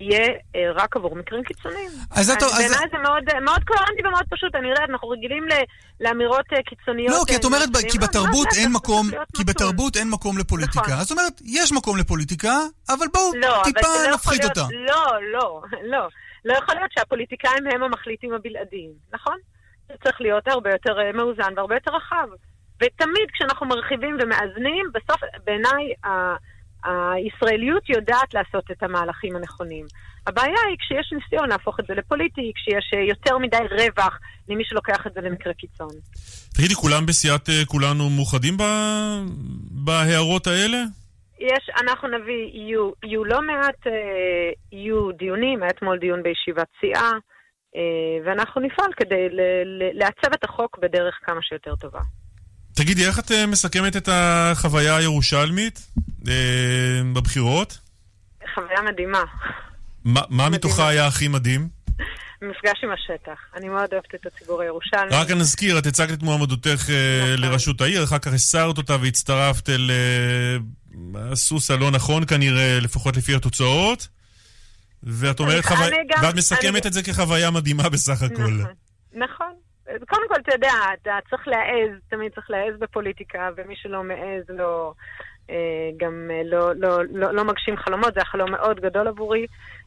יהיה אה, רק עבור מקרים קיצוניים. אז את- אז- בעיניי זה מאוד, אה, מאוד קוהרנטי ומאוד פשוט, אני יודעת, אנחנו רגילים ל, לאמירות אה, קיצוניות. לא, כי את אומרת. כי לא, בתרבות לא, אין מקום, כי. בתרבות אין מקום לפוליטיקה. נכון. אז אומרת, יש מקום לפוליטיקה, אבל בואו לא, טיפה נפחית אותה. לא, לא, לא. לא יכול להיות שהפוליטיקאים הם המחליטים הבלעדיים, נכון? זה צריך להיות הרבה יותר מאוזן והרבה יותר רחב. ותמיד כשאנחנו מרחיבים ומאזנים, בסוף בעיניי הישראליות יודעת לעשות את המהלכים הנכונים. הבעיה היא כשיש ניסיון להפוך את זה לפוליטי, כשיש אה, יותר מדי רווח למי שלוקח את זה למקרה קיצון. תגידי, כולם בסיעת אה, כולנו מאוחדים ב- בהערות האלה? יש, אנחנו נביא, יהיו, יהיו לא מעט, אה, יהיו דיונים, היה אתמול דיון בישיבת סיעה, אה, ואנחנו נפעל כדי ל- ל- לעצב את החוק בדרך כמה שיותר טובה. תגידי, איך את אה, מסכמת את החוויה הירושלמית אה, בבחירות? חוויה מדהימה. מה, מה מתוכה היה הכי מדהים? מפגש עם השטח. אני מאוד אוהבת את הציבור הירושלמי. רק נזכיר, את הצגת את מועמדותך אה, לראשות העיר, אחר כך הסרת אותה והצטרפת אל אה, הסוס הלא נכון כנראה, לפחות לפי התוצאות. ואת אומרת, חוויה... גם- ואת מסכמת אני- את זה כחוויה מדהימה בסך הכל. נכון. קודם כל, אתה יודע, אתה צריך להעז, תמיד צריך להעז בפוליטיקה, ומי שלא מעז לא, אה, גם אה, לא, לא, לא, לא מגשים חלומות, זה היה חלום מאוד גדול עבורי.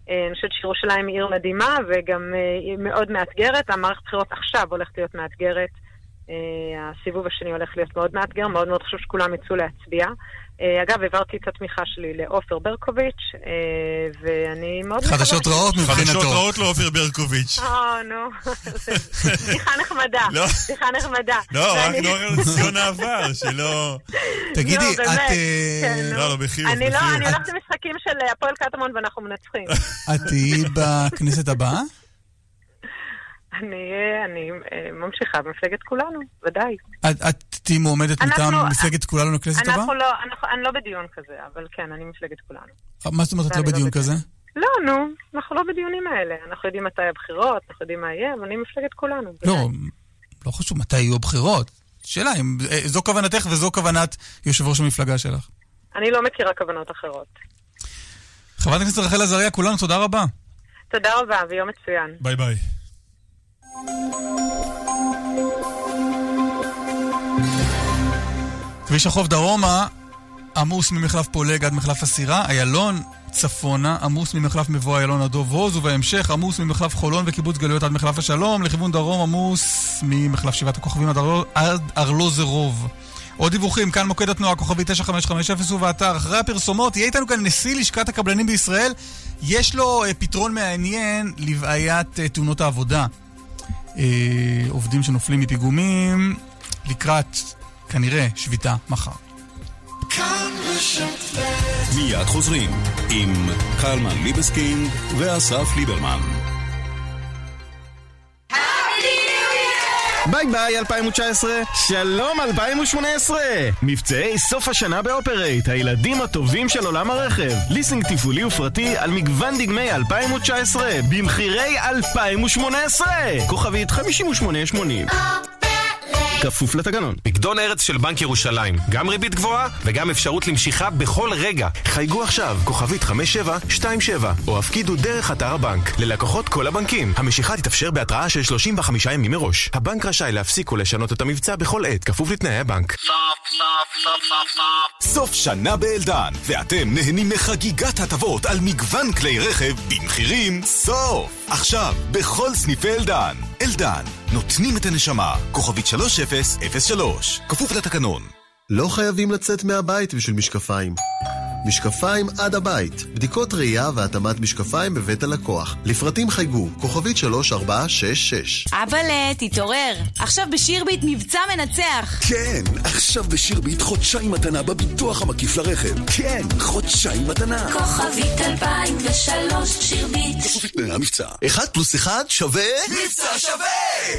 אה, אני חושבת שירושלים היא עיר מדהימה, וגם היא מאוד מאתגרת. המערכת בחירות עכשיו הולכת להיות מאתגרת. הסיבוב השני הולך להיות מאוד מאתגר, מאוד מאוד חשוב שכולם יצאו להצביע. אה, אגב, העברתי את התמיכה שלי לעופר ברקוביץ', אה, ואני מאוד... חדשות מקווה ש- רעות מבחינתו. חדשות רעות לעופר ברקוביץ'. אה, נו. שיחה נחמדה. לא. שיחה נחמדה. לא, רק ואני- לא ציון העבר, שלא... תגידי, לא, את... כן. לא, לא, בחיוך, אני לא. אני הולכת למשחקים של הפועל קטמון ואנחנו מנצחים. את תהיי בכנסת הבאה? אני אני, אה, ממשיכה במפלגת כולנו, ודאי. את- את תהיי מועמדת מטעם מפלגת כולנו לכנסת הבאה? אנחנו לא, אנחנו- אני לא בדיון כזה, אבל כן, אני מפלגת כולנו. מה זאת אומרת את לא לא בדיון בדיון. כזה? לא, נו, אנחנו לא בדיונים האלה. אנחנו יודעים מתי הבחירות, אנחנו יודעים מה יהיה, אבל אני מפלגת כולנו. לא, לא חשוב מתי יהיו הבחירות. שאלה אם אה, זו כוונתך וזו כוונת יושב ראש המפלגה שלך. אני לא מכירה כוונות אחרות. חברת הכנסת רחל עזריה, כולנו, תודה רבה. תודה רבה, ויום מצוין. ביי ביי. כביש החוף דרומה עמוס ממחלף פולג עד מחלף הסירה, איילון צפונה עמוס ממחלף מבוא איילון עד דוב הוז, ובהמשך עמוס ממחלף חולון וקיבוץ גלויות עד מחלף השלום, לכיוון דרום עמוס ממחלף שבעת הכוכבים עד, ארלו, עד ארלוזרוב. עוד דיווחים, כאן מוקד התנועה, כוכבי 9550 ובאתר. אחרי הפרסומות, יהיה איתנו כאן נשיא לשכת הקבלנים בישראל. יש לו אה, פתרון מעניין לבעיית אה, תאונות העבודה. אה, עובדים שנופלים מפיגומים לקראת, כנראה, שביתה מחר. מיד חוזרים עם קלמן ליבסקינד ואסף ליברמן. ביי ביי 2019, שלום 2018! מבצעי סוף השנה ב Upright, הילדים הטובים של עולם הרכב. ליסינג תפעולי ופרטי על מגוון דגמי 2019, במחירי 2018! כוכבית 5880 כפוף לתקנון. פקדון ארץ של בנק ירושלים. גם ריבית גבוהה וגם אפשרות למשיכה בכל רגע. חייגו עכשיו, כוכבית 5727, או הפקידו דרך אתר הבנק. ללקוחות כל הבנקים. המשיכה תתאפשר בהתראה של 35 ימים מראש. הבנק רשאי להפסיק ולשנות את המבצע בכל עת, כפוף לתנאי הבנק. סוף שנה באלדן, ואתם נהנים מחגיגת הטבות על מגוון כלי רכב במחירים סוף. עכשיו, בכל סניפי אלדן. אלדן, נותנים את הנשמה. כוכבית 3003, כפוף לתקנון. לא חייבים לצאת מהבית בשביל משקפיים. משקפיים עד הבית. בדיקות ראייה והתאמת משקפיים בבית הלקוח. לפרטים חייגו, כוכבית 3466. אבאלה, תתעורר. עכשיו בשירביט מבצע מנצח. כן, עכשיו בשירביט חודשיים מתנה בביטוח המקיף לרכב. כן, חודשיים מתנה. כוכבית 2003 שירביט. לתנאי המבצע. אחד פלוס אחד שווה... מבצע שווה!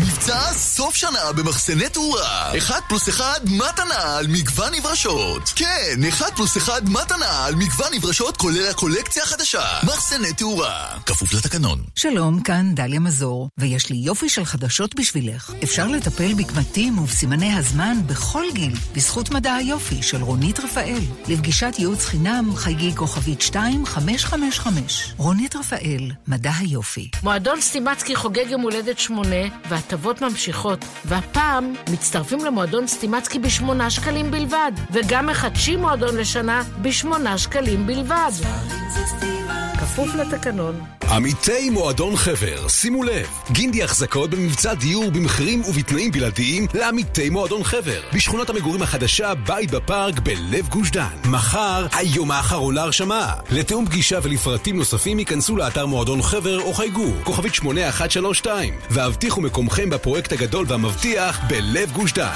מבצע סוף שנה במחסני תאורה. אחד פלוס אחד מתנה על מגוון נברשות. כן, אחד פלוס אחד מתנה על מגוון נברשות כולל הקולקציה החדשה. מחסני תאורה. כפוף לתקנון. שלום, כאן דליה מזור, ויש לי יופי של חדשות בשבילך. אפשר לטפל בקמטים ובסימני הזמן בכל גיל, בזכות מדע היופי של רונית רפאל. לפגישת ייעוץ חינם חייגי כוכבית 2555. רונית רפאל, מדע היופי. מועדון סטימצקי חוגג יום הולדת שמונה, וההטבות ממשיכות. והפעם מצטרפים למועדון סטימצקי בשמונה שקלים בלבד, וגם מחדשים מועדון לשנה בשמונה שקלים בלבד. כפוף לתקנון. עמיתי מועדון חבר, שימו לב, גינדי החזקות במבצע דיור במחירים ובתנאים בלעדיים לעמיתי מועדון חבר, בשכונת המגורים החדשה בית בפארק בלב גוש דן. מחר, היום האחרון להרשמה. לתיאום פגישה ולפרטים נוספים ייכנסו לאתר מועדון חבר או חייגו, כוכבית 8132, והבטיחו מקומכם בפרויקט הגדול והמבטיח בלב גוש דן.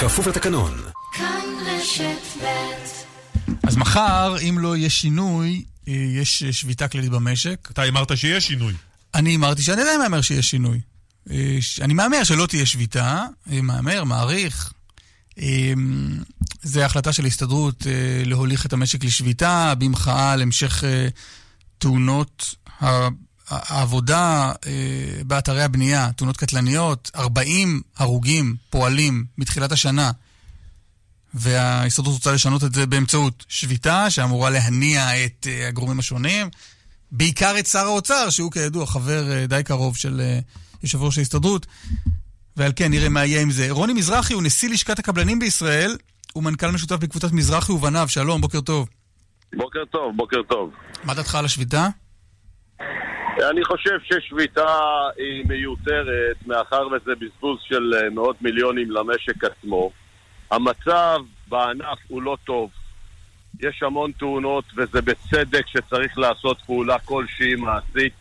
כפוף לתקנון. כאן רשת ב' אז מחר, אם לא יהיה שינוי, אה, יש אה, שביתה כללית במשק. אתה הימרת שיש שינוי. אני הימרתי שאני עדיין מהמר שיש שינוי. אה, אני מהמר שלא תהיה שביתה, מהמר, מעריך. זה החלטה של ההסתדרות להוליך את המשק לשביתה במחאה על המשך תאונות העבודה באתרי הבנייה, תאונות קטלניות, 40 הרוגים פועלים מתחילת השנה. וההסתדרות רוצה לשנות את זה באמצעות שביתה שאמורה להניע את אה, הגורמים השונים, בעיקר את שר האוצר, שהוא כידוע חבר אה, די קרוב של אה, יושב ראש ההסתדרות, ועל כן נראה מה יהיה עם זה. רוני מזרחי הוא נשיא לשכת הקבלנים בישראל, הוא מנכ"ל משותף בקבוצת מזרחי ובניו, שלום, בוקר טוב. בוקר טוב, בוקר טוב. מה דעתך על השביתה? אני חושב ששביתה היא מיותרת, מאחר וזה בזבוז של מאות מיליונים למשק עצמו. המצב בענף הוא לא טוב. יש המון תאונות, וזה בצדק שצריך לעשות פעולה כלשהי מעשית.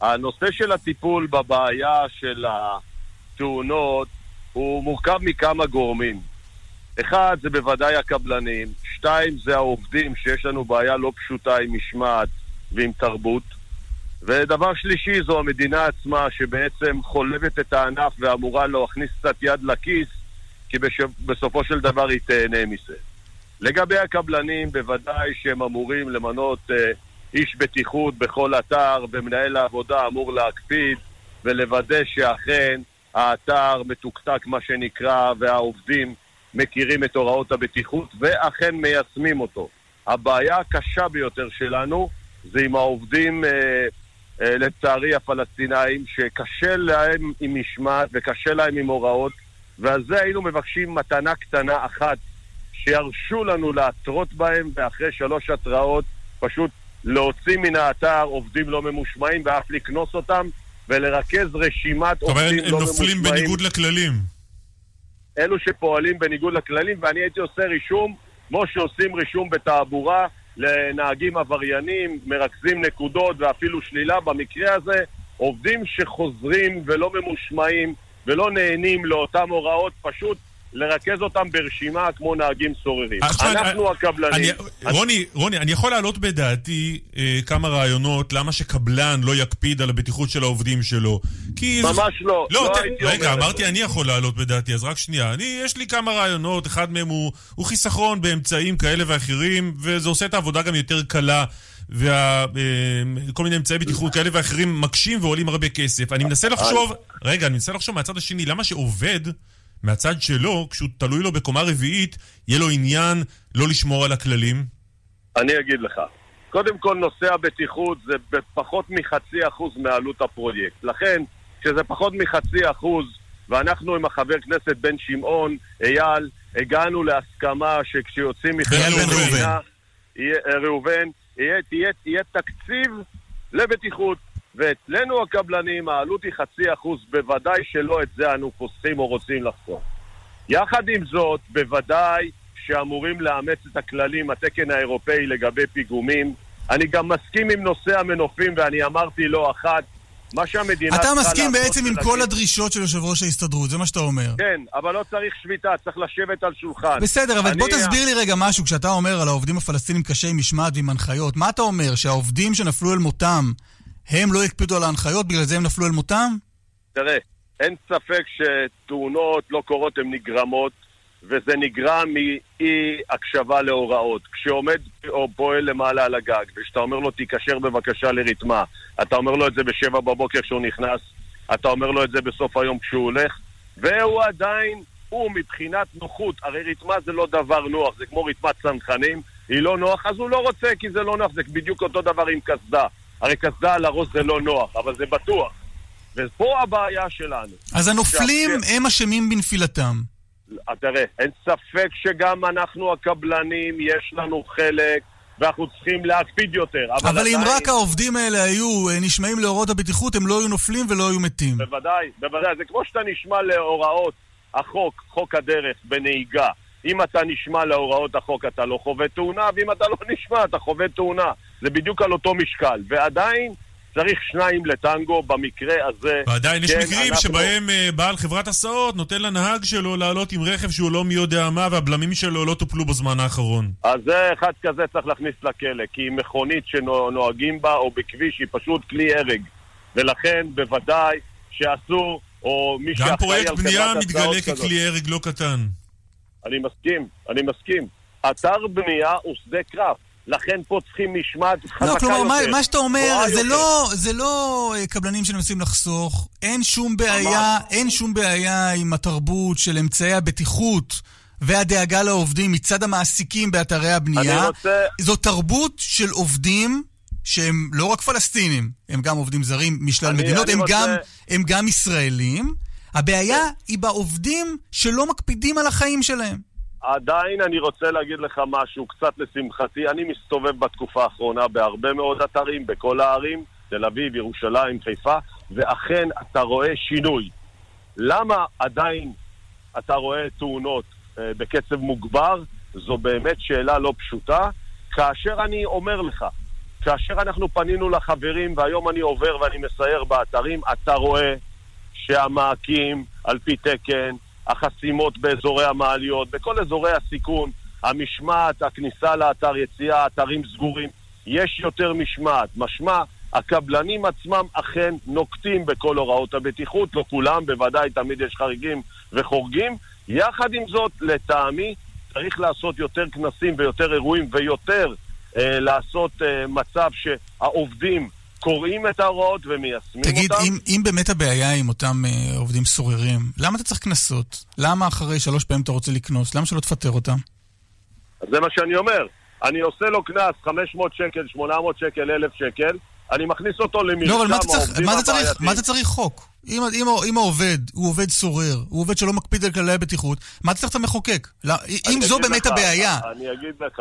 הנושא של הטיפול בבעיה של התאונות הוא מורכב מכמה גורמים. אחד, זה בוודאי הקבלנים. שתיים, זה העובדים, שיש לנו בעיה לא פשוטה עם משמעת ועם תרבות. ודבר שלישי, זו המדינה עצמה, שבעצם חולבת את הענף ואמורה להכניס קצת יד לכיס, כי. בסופו של דבר היא תהנה מזה. לגבי הקבלנים, בוודאי שהם אמורים למנות אה, איש בטיחות בכל אתר, ומנהל העבודה אמור להקפיד ולוודא שאכן האתר מתוקתק, מה שנקרא, והעובדים מכירים את הוראות הבטיחות ואכן מיישמים אותו. הבעיה הקשה ביותר שלנו זה עם העובדים, אה, אה, לצערי, הפלסטינאים, שקשה להם עם משמעת וקשה להם עם הוראות, ועל זה היינו מבקשים מתנה קטנה אחת, שירשו לנו להתרות בהם, ואחרי שלוש התראות פשוט להוציא מן האתר עובדים לא ממושמעים ואף לקנוס אותם, ולרכז רשימת זאת אומרת, עובדים הם לא נופלים ממושמעים. בניגוד לכללים. אלו שפועלים בניגוד לכללים, ואני הייתי עושה רישום, כמו שעושים רישום בתעבורה לנהגים עבריינים, מרכזים נקודות ואפילו שלילה. במקרה הזה, עובדים שחוזרים ולא ממושמעים ולא נהנים לאותן הוראות, פשוט לרכז אותם ברשימה כמו נהגים סוררים. אנחנו אני- הקבלנים. אני, רוני, רוני, אני יכול להעלות בדעתי אה, כמה רעיונות למה שקבלן לא יקפיד על הבטיחות של העובדים שלו. כי... ממש לא, לא, לא ת... הייתי רגע, אומר אמרתי. אני יכול להעלות בדעתי, אז רק שנייה. אני, יש לי כמה רעיונות, אחד מהם הוא, הוא חיסכון באמצעים כאלה ואחרים, וזה עושה את העבודה גם יותר קלה. וכל מיני אמצעי בטיחות כאלה ואחרים מקשים ועולים הרבה כסף. אני מנסה לחשוב, רגע, אני מנסה לחשוב מהצד השני, למה שעובד, מהצד שלו, כשהוא תלוי לו בקומה רביעית, יהיה לו עניין לא לשמור על הכללים? אני אגיד לך. קודם כל, נושא הבטיחות זה בפחות מחצי אחוז מעלות הפרויקט. לכן, כשזה פחות מחצי אחוז, ואנחנו עם החבר כנסת בן שמעון, אייל, הגענו להסכמה שכשיוצאים בן ראובן. אה, ראובן, יהיה, תהיה, תהיה תקציב לבטיחות. ואצלנו הקבלנים העלות היא חצי אחוז, בוודאי שלא את זה אנו חוסכים או רוצים לחסוך. יחד עם זאת, בוודאי שאמורים לאמץ את הכללים, התקן האירופאי לגבי פיגומים. אני גם מסכים עם נושא המנופים, ואני אמרתי לא אחת, מה שהמדינה אתה מסכים בעצם עם כל הדרישות של יושב ראש ההסתדרות, זה מה שאתה אומר. כן, אבל לא צריך שביתה, צריך לשבת על שולחן. בסדר, אבל בוא תסביר לי רגע משהו, כשאתה אומר על העובדים הפלסטינים קשי משמעת ועם הנחיות, מה אתה אומר, שהעובדים שנפלו אל מותם, הם לא הקפידו על ההנחיות, בגלל זה הם נפלו אל מותם? תראה, אין ספק שתאונות לא קורות, הן נגרמות, וזה נגרם מאי הקשבה להוראות. כשעומד או פועל למעלה על הגג, וכשאתה אומר לו תיקשר בבקשה לרתמה, אתה אומר לו את זה בשבע בבוקר כשהוא נכנס, אתה אומר לו את זה בסוף היום כשהוא הולך, והוא עדיין, הוא מבחינת נוחות, הרי רתמה זה לא דבר נוח, זה כמו רתמת צנחנים, היא לא נוח, אז הוא לא רוצה כי זה לא נוח, זה בדיוק אותו דבר עם קסדה. הרי קסדה על הראש זה לא נוח, אבל זה בטוח. ופה הבעיה שלנו. אז הנופלים עכשיו, הם אשמים בנפילתם. אה, תראה, אין ספק שגם אנחנו הקבלנים, יש לנו חלק, ואנחנו צריכים להקפיד יותר. אבל, אבל אם עדיין- רק העובדים האלה היו אה, נשמעים להוראות הבטיחות, הם לא היו נופלים ולא היו מתים. בוודאי, בוודאי. זה כמו שאתה נשמע להוראות החוק, חוק הדרך בנהיגה. אם אתה נשמע להוראות החוק אתה לא חווה תאונה, ואם אתה לא נשמע אתה חווה תאונה. זה בדיוק על אותו משקל. ועדיין צריך שניים לטנגו במקרה הזה. ועדיין יש כן, מקרים אנחנו- שבהם אה, בעל חברת הסעות נותן לנהג שלו לעלות עם רכב שהוא לא מי יודע מה והבלמים שלו לא טופלו בזמן האחרון. אז זה אחד כזה צריך להכניס לכלא, כי מכונית שנוהגים בה או בכביש היא פשוט כלי הרג. ולכן בוודאי שאסור, או מי גם שאחראי פרויקט על בנייה חברת מתגלה הסעות כזאת. ככלי הרג לא קטן. אני מסכים, אני מסכים. אתר בנייה הוא שדה קרב. לכן פה צריכים משמעת חזקה לא, יותר. כלומר, מה, מה שאתה אומר, זה יותר. לא, זה לא אה, קבלנים שמנסים לחסוך, אין שום בעיה, אין שום בעיה עם התרבות של אמצעי הבטיחות והדאגה לעובדים מצד המעסיקים באתרי הבנייה. רוצה- זו תרבות של עובדים שהם לא רק פלסטינים, הם גם עובדים זרים משלל אני- מדינות, אני הם, רוצה- גם, הם גם ישראלים. הבעיה היא בעובדים שלא מקפידים על החיים שלהם. עדיין אני רוצה להגיד לך משהו, קצת לשמחתי. אני מסתובב בתקופה האחרונה בהרבה מאוד אתרים, בכל הערים, תל אביב, ירושלים, חיפה, ואכן אתה רואה שינוי. למה עדיין אתה רואה תאונות אה, בקצב מוגבר? זו באמת שאלה לא פשוטה. כאשר אני אומר לך, כאשר אנחנו פנינו לחברים, והיום אני עובר ואני מסייר באתרים, אתה רואה שהמעקים על פי תקן, החסימות באזורי המעליות, בכל אזורי הסיכון, המשמעת, הכניסה לאתר, יציאה, אתרים סגורים, יש יותר משמעת. משמע, הקבלנים עצמם אכן נוקטים בכל הוראות הבטיחות, לא כולם, בוודאי תמיד יש חריגים וחורגים. יחד עם זאת, לטעמי, צריך לעשות יותר כנסים ויותר אירועים ויותר אה, לעשות אה, מצב שהעובדים קוראים את ההוראות ומיישמים תגיד, אותם. אם, אם באמת הבעיה עם אותם אה, עובדים סוררים, למה אתה צריך קנסות? למה אחרי שלוש פעמים אתה רוצה לקנוס? למה שלא תפטר אותם? זה מה שאני אומר. אני עושה לו קנס 500 שקל, 800 שקל, 1,000 שקל, אני מכניס אותו למרשם לא, אבל מה אתה צריך, העובדים מה אתה צריך, הבעייתיים. מה אתה צריך חוק? אם, אם, אם העובד הוא עובד סורר, הוא עובד שלא מקפיד על כללי הבטיחות, מה אתה צריך את המחוקק? לא, אם זו באמת לך, הבעיה, אני אגיד לך.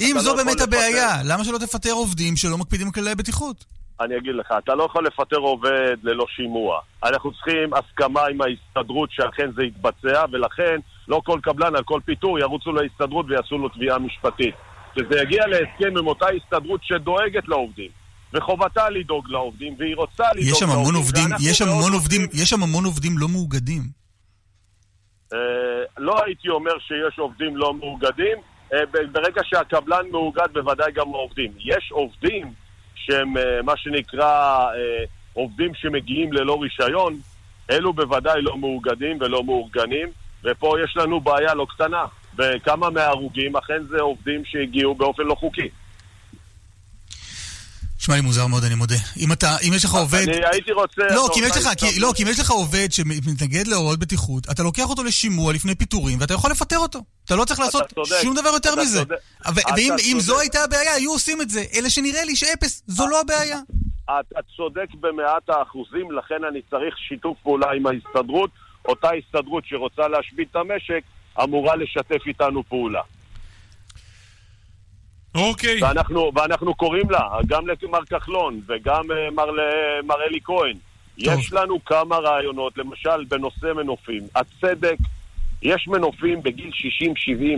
אם זו לא באמת לפטר- הבעיה, למה שלא תפטר עובדים שלא מקפידים על כללי הבטיחות? אני אגיד לך, אתה לא יכול לפטר עובד ללא שימוע. אנחנו צריכים הסכמה עם ההסתדרות שאכן זה יתבצע, ולכן לא כל קבלן על כל פיטור ירוצו להסתדרות ויעשו לו תביעה משפטית. שזה יגיע להסכם עם אותה הסתדרות שדואגת לעובדים, וחובתה לדאוג לעובדים, והיא רוצה לדאוג יש שם לעובדים. המון עובדים, ואנחנו יש שם המון רוצים- עובדים, יש שם המון עובדים לא מאוגדים. אה, לא הייתי אומר שיש עובדים לא מאוגדים. אה, ברגע שהקבלן מאוגד, בוודאי גם העובדים. יש עובדים שהם אה, מה שנקרא אה, עובדים שמגיעים ללא רישיון, אלו בוודאי לא מאוגדים ולא מאורגנים, ופה יש לנו בעיה לא קטנה. בכמה מההרוגים אכן זה עובדים שהגיעו באופן לא חוקי. נשמע לי מוזר מאוד, אני מודה. אם אתה, אם יש לך עובד... אני הייתי רוצה... לא, כי אם יש לך, כי, לא, כי אם יש לך עובד שמתנגד להוראות בטיחות, אתה לוקח אותו לשימוע לפני פיטורים, ואתה יכול לפטר אותו. אתה לא צריך לעשות צודק, שום דבר יותר מזה. צודק. ואם אם צודק. זו הייתה הבעיה, היו עושים את זה. אלא שנראה לי שאפס, זו לא הבעיה. אתה צודק במאת האחוזים, לכן אני צריך שיתוף פעולה עם ההסתדרות. אותה הסתדרות שרוצה להשבית את המשק, אמורה לשתף איתנו פעולה. אוקיי. ואנחנו, ואנחנו קוראים לה, גם למר כחלון וגם אה, מר, מר אלי כהן. יש לנו כמה רעיונות, למשל בנושא מנופים. הצדק יש מנופים בגיל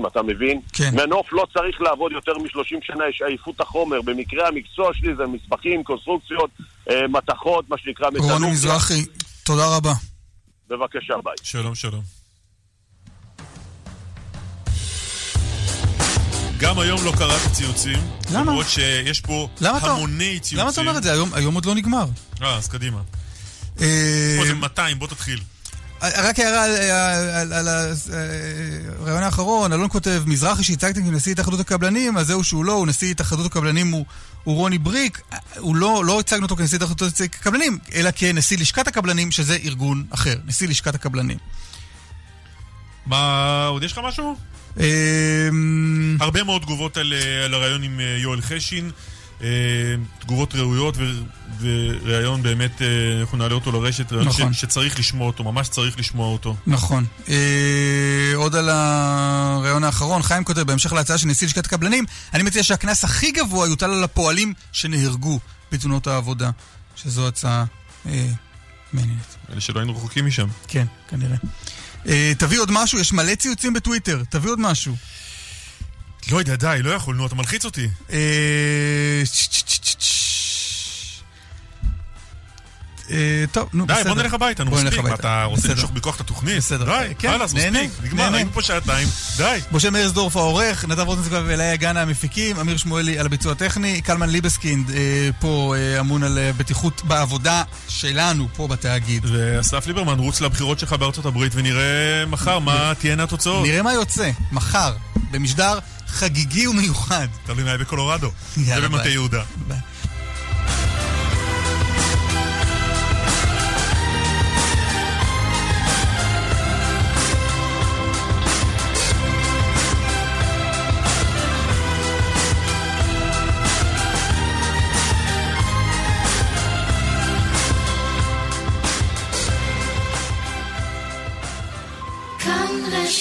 60-70, אתה מבין? כן. מנוף לא צריך לעבוד יותר מ-30 שנה, יש עייפות החומר. במקרה המקצוע שלי זה מסמכים, קונסטרוקציות, אה, מתכות, מה שנקרא רוני. מזרחי, תודה רבה. בבקשה, ביי. שלום, שלום. גם היום לא קראתי ציוצים. למה? למרות שיש פה המוני ציוצים. למה אתה אומר את זה? היום- היום עוד לא נגמר. אה, אז קדימה. אה, פה זה 200, בוא תתחיל. רק הערה על- על- על הרעיון האחרון, אלון כותב, מזרחי שהצגתם כנשיא התאחדות הקבלנים, אז זהו שהוא לא, הוא נשיא התאחדות הקבלנים, הוא, הוא רוני בריק, הוא לא, לא הצגנו אותו כנשיא התאחדות הקבלנים, אלא כנשיא לשכת הקבלנים, שזה ארגון אחר, נשיא לשכת הקבלנים. מה, עוד יש לך משהו? אמ, הרבה מאוד תגובות על, אה, על הרעיון עם אה, יואל חשין. אה, תגובות ראויות וראיון באמת, אנחנו נעלה אותו לרשת, ראיון נכון. ש- שצריך לשמוע אותו, ממש צריך לשמוע אותו. נכון. אה, עוד על הרעיון האחרון, חיים כותב, בהמשך להצעה של נשיא לשכת הקבלנים, אני מציע שהקנס הכי גבוה יוטל על הפועלים שנהרגו בתאונות העבודה, שזו הצעה אה, מעניינת. אלה שלא היינו רחוקים משם. כן, כנראה. אה, תביא עוד משהו, יש מלא ציוצים בטוויטר, תביא עוד משהו. לא יודע, די, לא יכול, נו, אתה מלחיץ אותי. טוב, נו, די, בסדר. בוא נלך הביתה, נו, מספיק. אתה רוצה. למשוך בכוח את התוכנית? בסדר. די, כן, חלאס, נהנה, מספיק, נגמר. היינו פה שעתיים, די. משה מאירסדורף העורך, נדב רוזנצוויג ואליה גנה המפיקים, אמיר שמואלי על הביצוע הטכני, קלמן ליבסקינד אה, פה אה, אמון על אה, בטיחות בעבודה שלנו פה בתאגיד. ואסף ליברמן, רוץ לבחירות שלך בארצות הברית ונראה מחר מה תהיינה התוצאות. נראה מה יוצא, מחר, במשדר חגיגי ומיוחד. תלוי מה יהיה בקולורדו. ובמטה ביי. יהודה. ביי.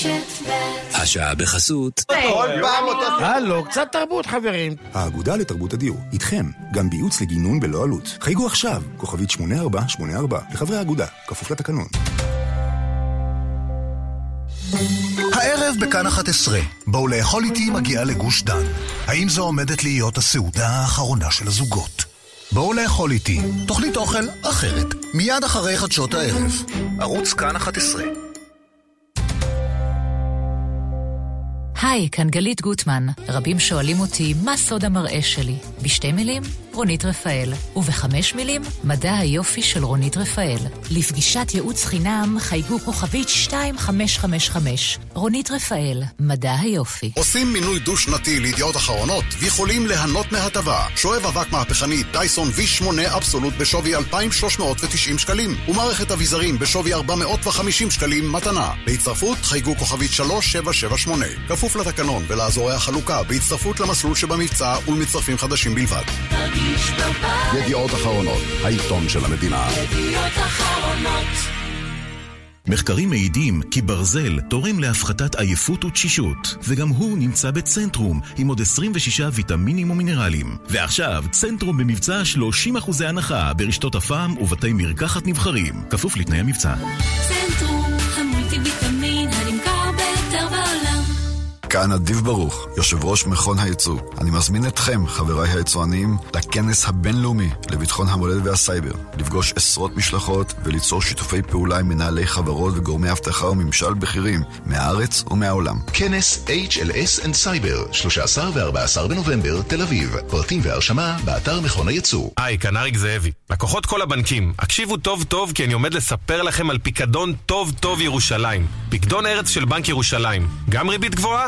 רשת ב' השעה בחסות. הלו, קצת תרבות, חברים. האגודה לתרבות הדיור, איתכם, גם בייעוץ לגינון בלא עלות. חייגו עכשיו, כוכבית 8484, לחברי האגודה, כפוף לתקנון. הערב בכאן 11, בואו לאכול איתי מגיעה לגוש דן. האם זו עומדת להיות הסעודה האחרונה של הזוגות? בואו לאכול איתי, תוכנית אוכל אחרת, מיד אחרי חדשות הערב. ערוץ כאן 11. היי, כאן גלית גוטמן. רבים שואלים אותי, מה סוד המראה שלי? בשתי מילים, רונית רפאל. ובחמש מילים, מדע היופי של רונית רפאל. לפגישת ייעוץ חינם, חייגו כוכבית 2555. רונית רפאל, מדע היופי. עושים מינוי דו-שנתי לידיעות אחרונות ויכולים ליהנות מהטבה. שואב אבק מהפכני דייסון V8 אבסולוט בשווי 2,390 שקלים ומערכת אביזרים בשווי 450 שקלים מתנה. בהצטרפות חייגו כוכבית 3778. כפוף לתקנון ולאזורי החלוקה בהצטרפות למסלול שבמבצע ולמצטרפים חדשים בלבד. תרגיש בבית, ידיעות אחרונות, העיתון של המדינה. ידיעות אחרונות. מחקרים מעידים כי ברזל תורם להפחתת עייפות ותשישות, וגם הוא נמצא בצנטרום עם עוד 26 ויטמינים ומינרלים. ועכשיו, צנטרום במבצע 30% הנחה ברשתות הפעם ובתי מרקחת נבחרים, כפוף לתנאי המבצע. צנטרום המולטי ויטמין. כאן אדיב ברוך, יושב ראש מכון הייצוא. אני מזמין אתכם, חבריי היצואנים, לכנס הבינלאומי לביטחון המולדת והסייבר, לפגוש עשרות משלחות וליצור שיתופי פעולה עם מנהלי חברות וגורמי אבטחה וממשל בכירים מהארץ ומהעולם. כנס HLS and Cyber, 13 ו-14 בנובמבר, תל אביב. פרטים והרשמה באתר מכון הייצוא. היי, כאן אריק זאבי. לקוחות כל הבנקים, הקשיבו טוב טוב כי אני עומד לספר לכם על פיקדון טוב טוב ירושלים. פיקדון ארץ של בנק ירושלים. גם ריבית גבוהה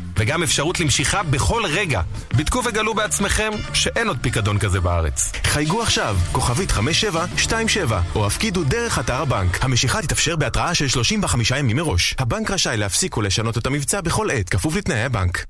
וגם אפשרות למשיכה בכל רגע. בדקו וגלו בעצמכם שאין עוד פיקדון כזה בארץ. חייגו עכשיו, כוכבית 5727, או הפקידו דרך אתר הבנק. המשיכה תתאפשר בהתראה של 35 ימים מראש. הבנק רשאי להפסיק ולשנות את המבצע בכל עת, כפוף לתנאי הבנק.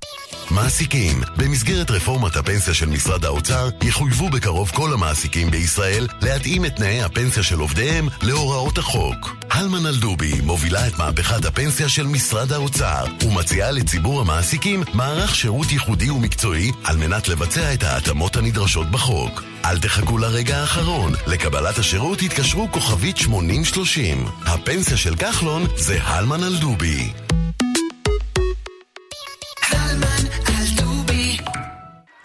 מעסיקים, במסגרת רפורמת הפנסיה של משרד האוצר, יחויבו בקרוב כל המעסיקים בישראל להתאים את תנאי הפנסיה של עובדיהם להוראות החוק. הלמן אלדובי מובילה את מהפכת הפנסיה של משרד האוצר, ומציעה לציבור מעניקים מערך שירות ייחודי ומקצועי על מנת לבצע את ההתאמות הנדרשות בחוק. אל תחכו לרגע האחרון, לקבלת השירות התקשרו כוכבית 8030. הפנסיה של כחלון זה הלמן אלדובי.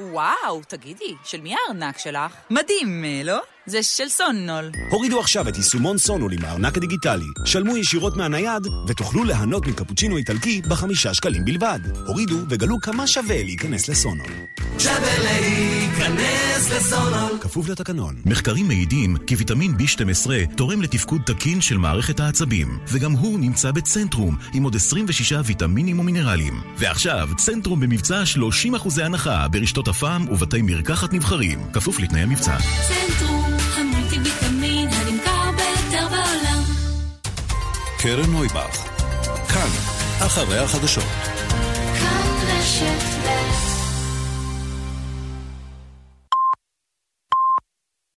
וואו, תגידי, של מי הארנק שלך? מדהים, אה, לא? זה של סונול. הורידו עכשיו את יישומון סונול עם הארנק הדיגיטלי. שלמו ישירות מהנייד, ותוכלו ליהנות מקפוצ'ינו איטלקי בחמישה שקלים בלבד. הורידו וגלו כמה שווה להיכנס לסונול. שווה להיכנס לסונול. כפוף לתקנון. מחקרים מעידים כי ויטמין B12 תורם לתפקוד תקין של מערכת העצבים, וגם הוא נמצא בצנטרום, עם עוד 26 ויטמינים ומינרלים. ועכשיו, צנטרום במבצע 30% הנחה ברשתות הפעם ובתי מרקחת נבחרים, כפוף לתנאי המבצע. צנטרום, קרן נויבך, כאן, אחרי החדשות. כאן רשת ב'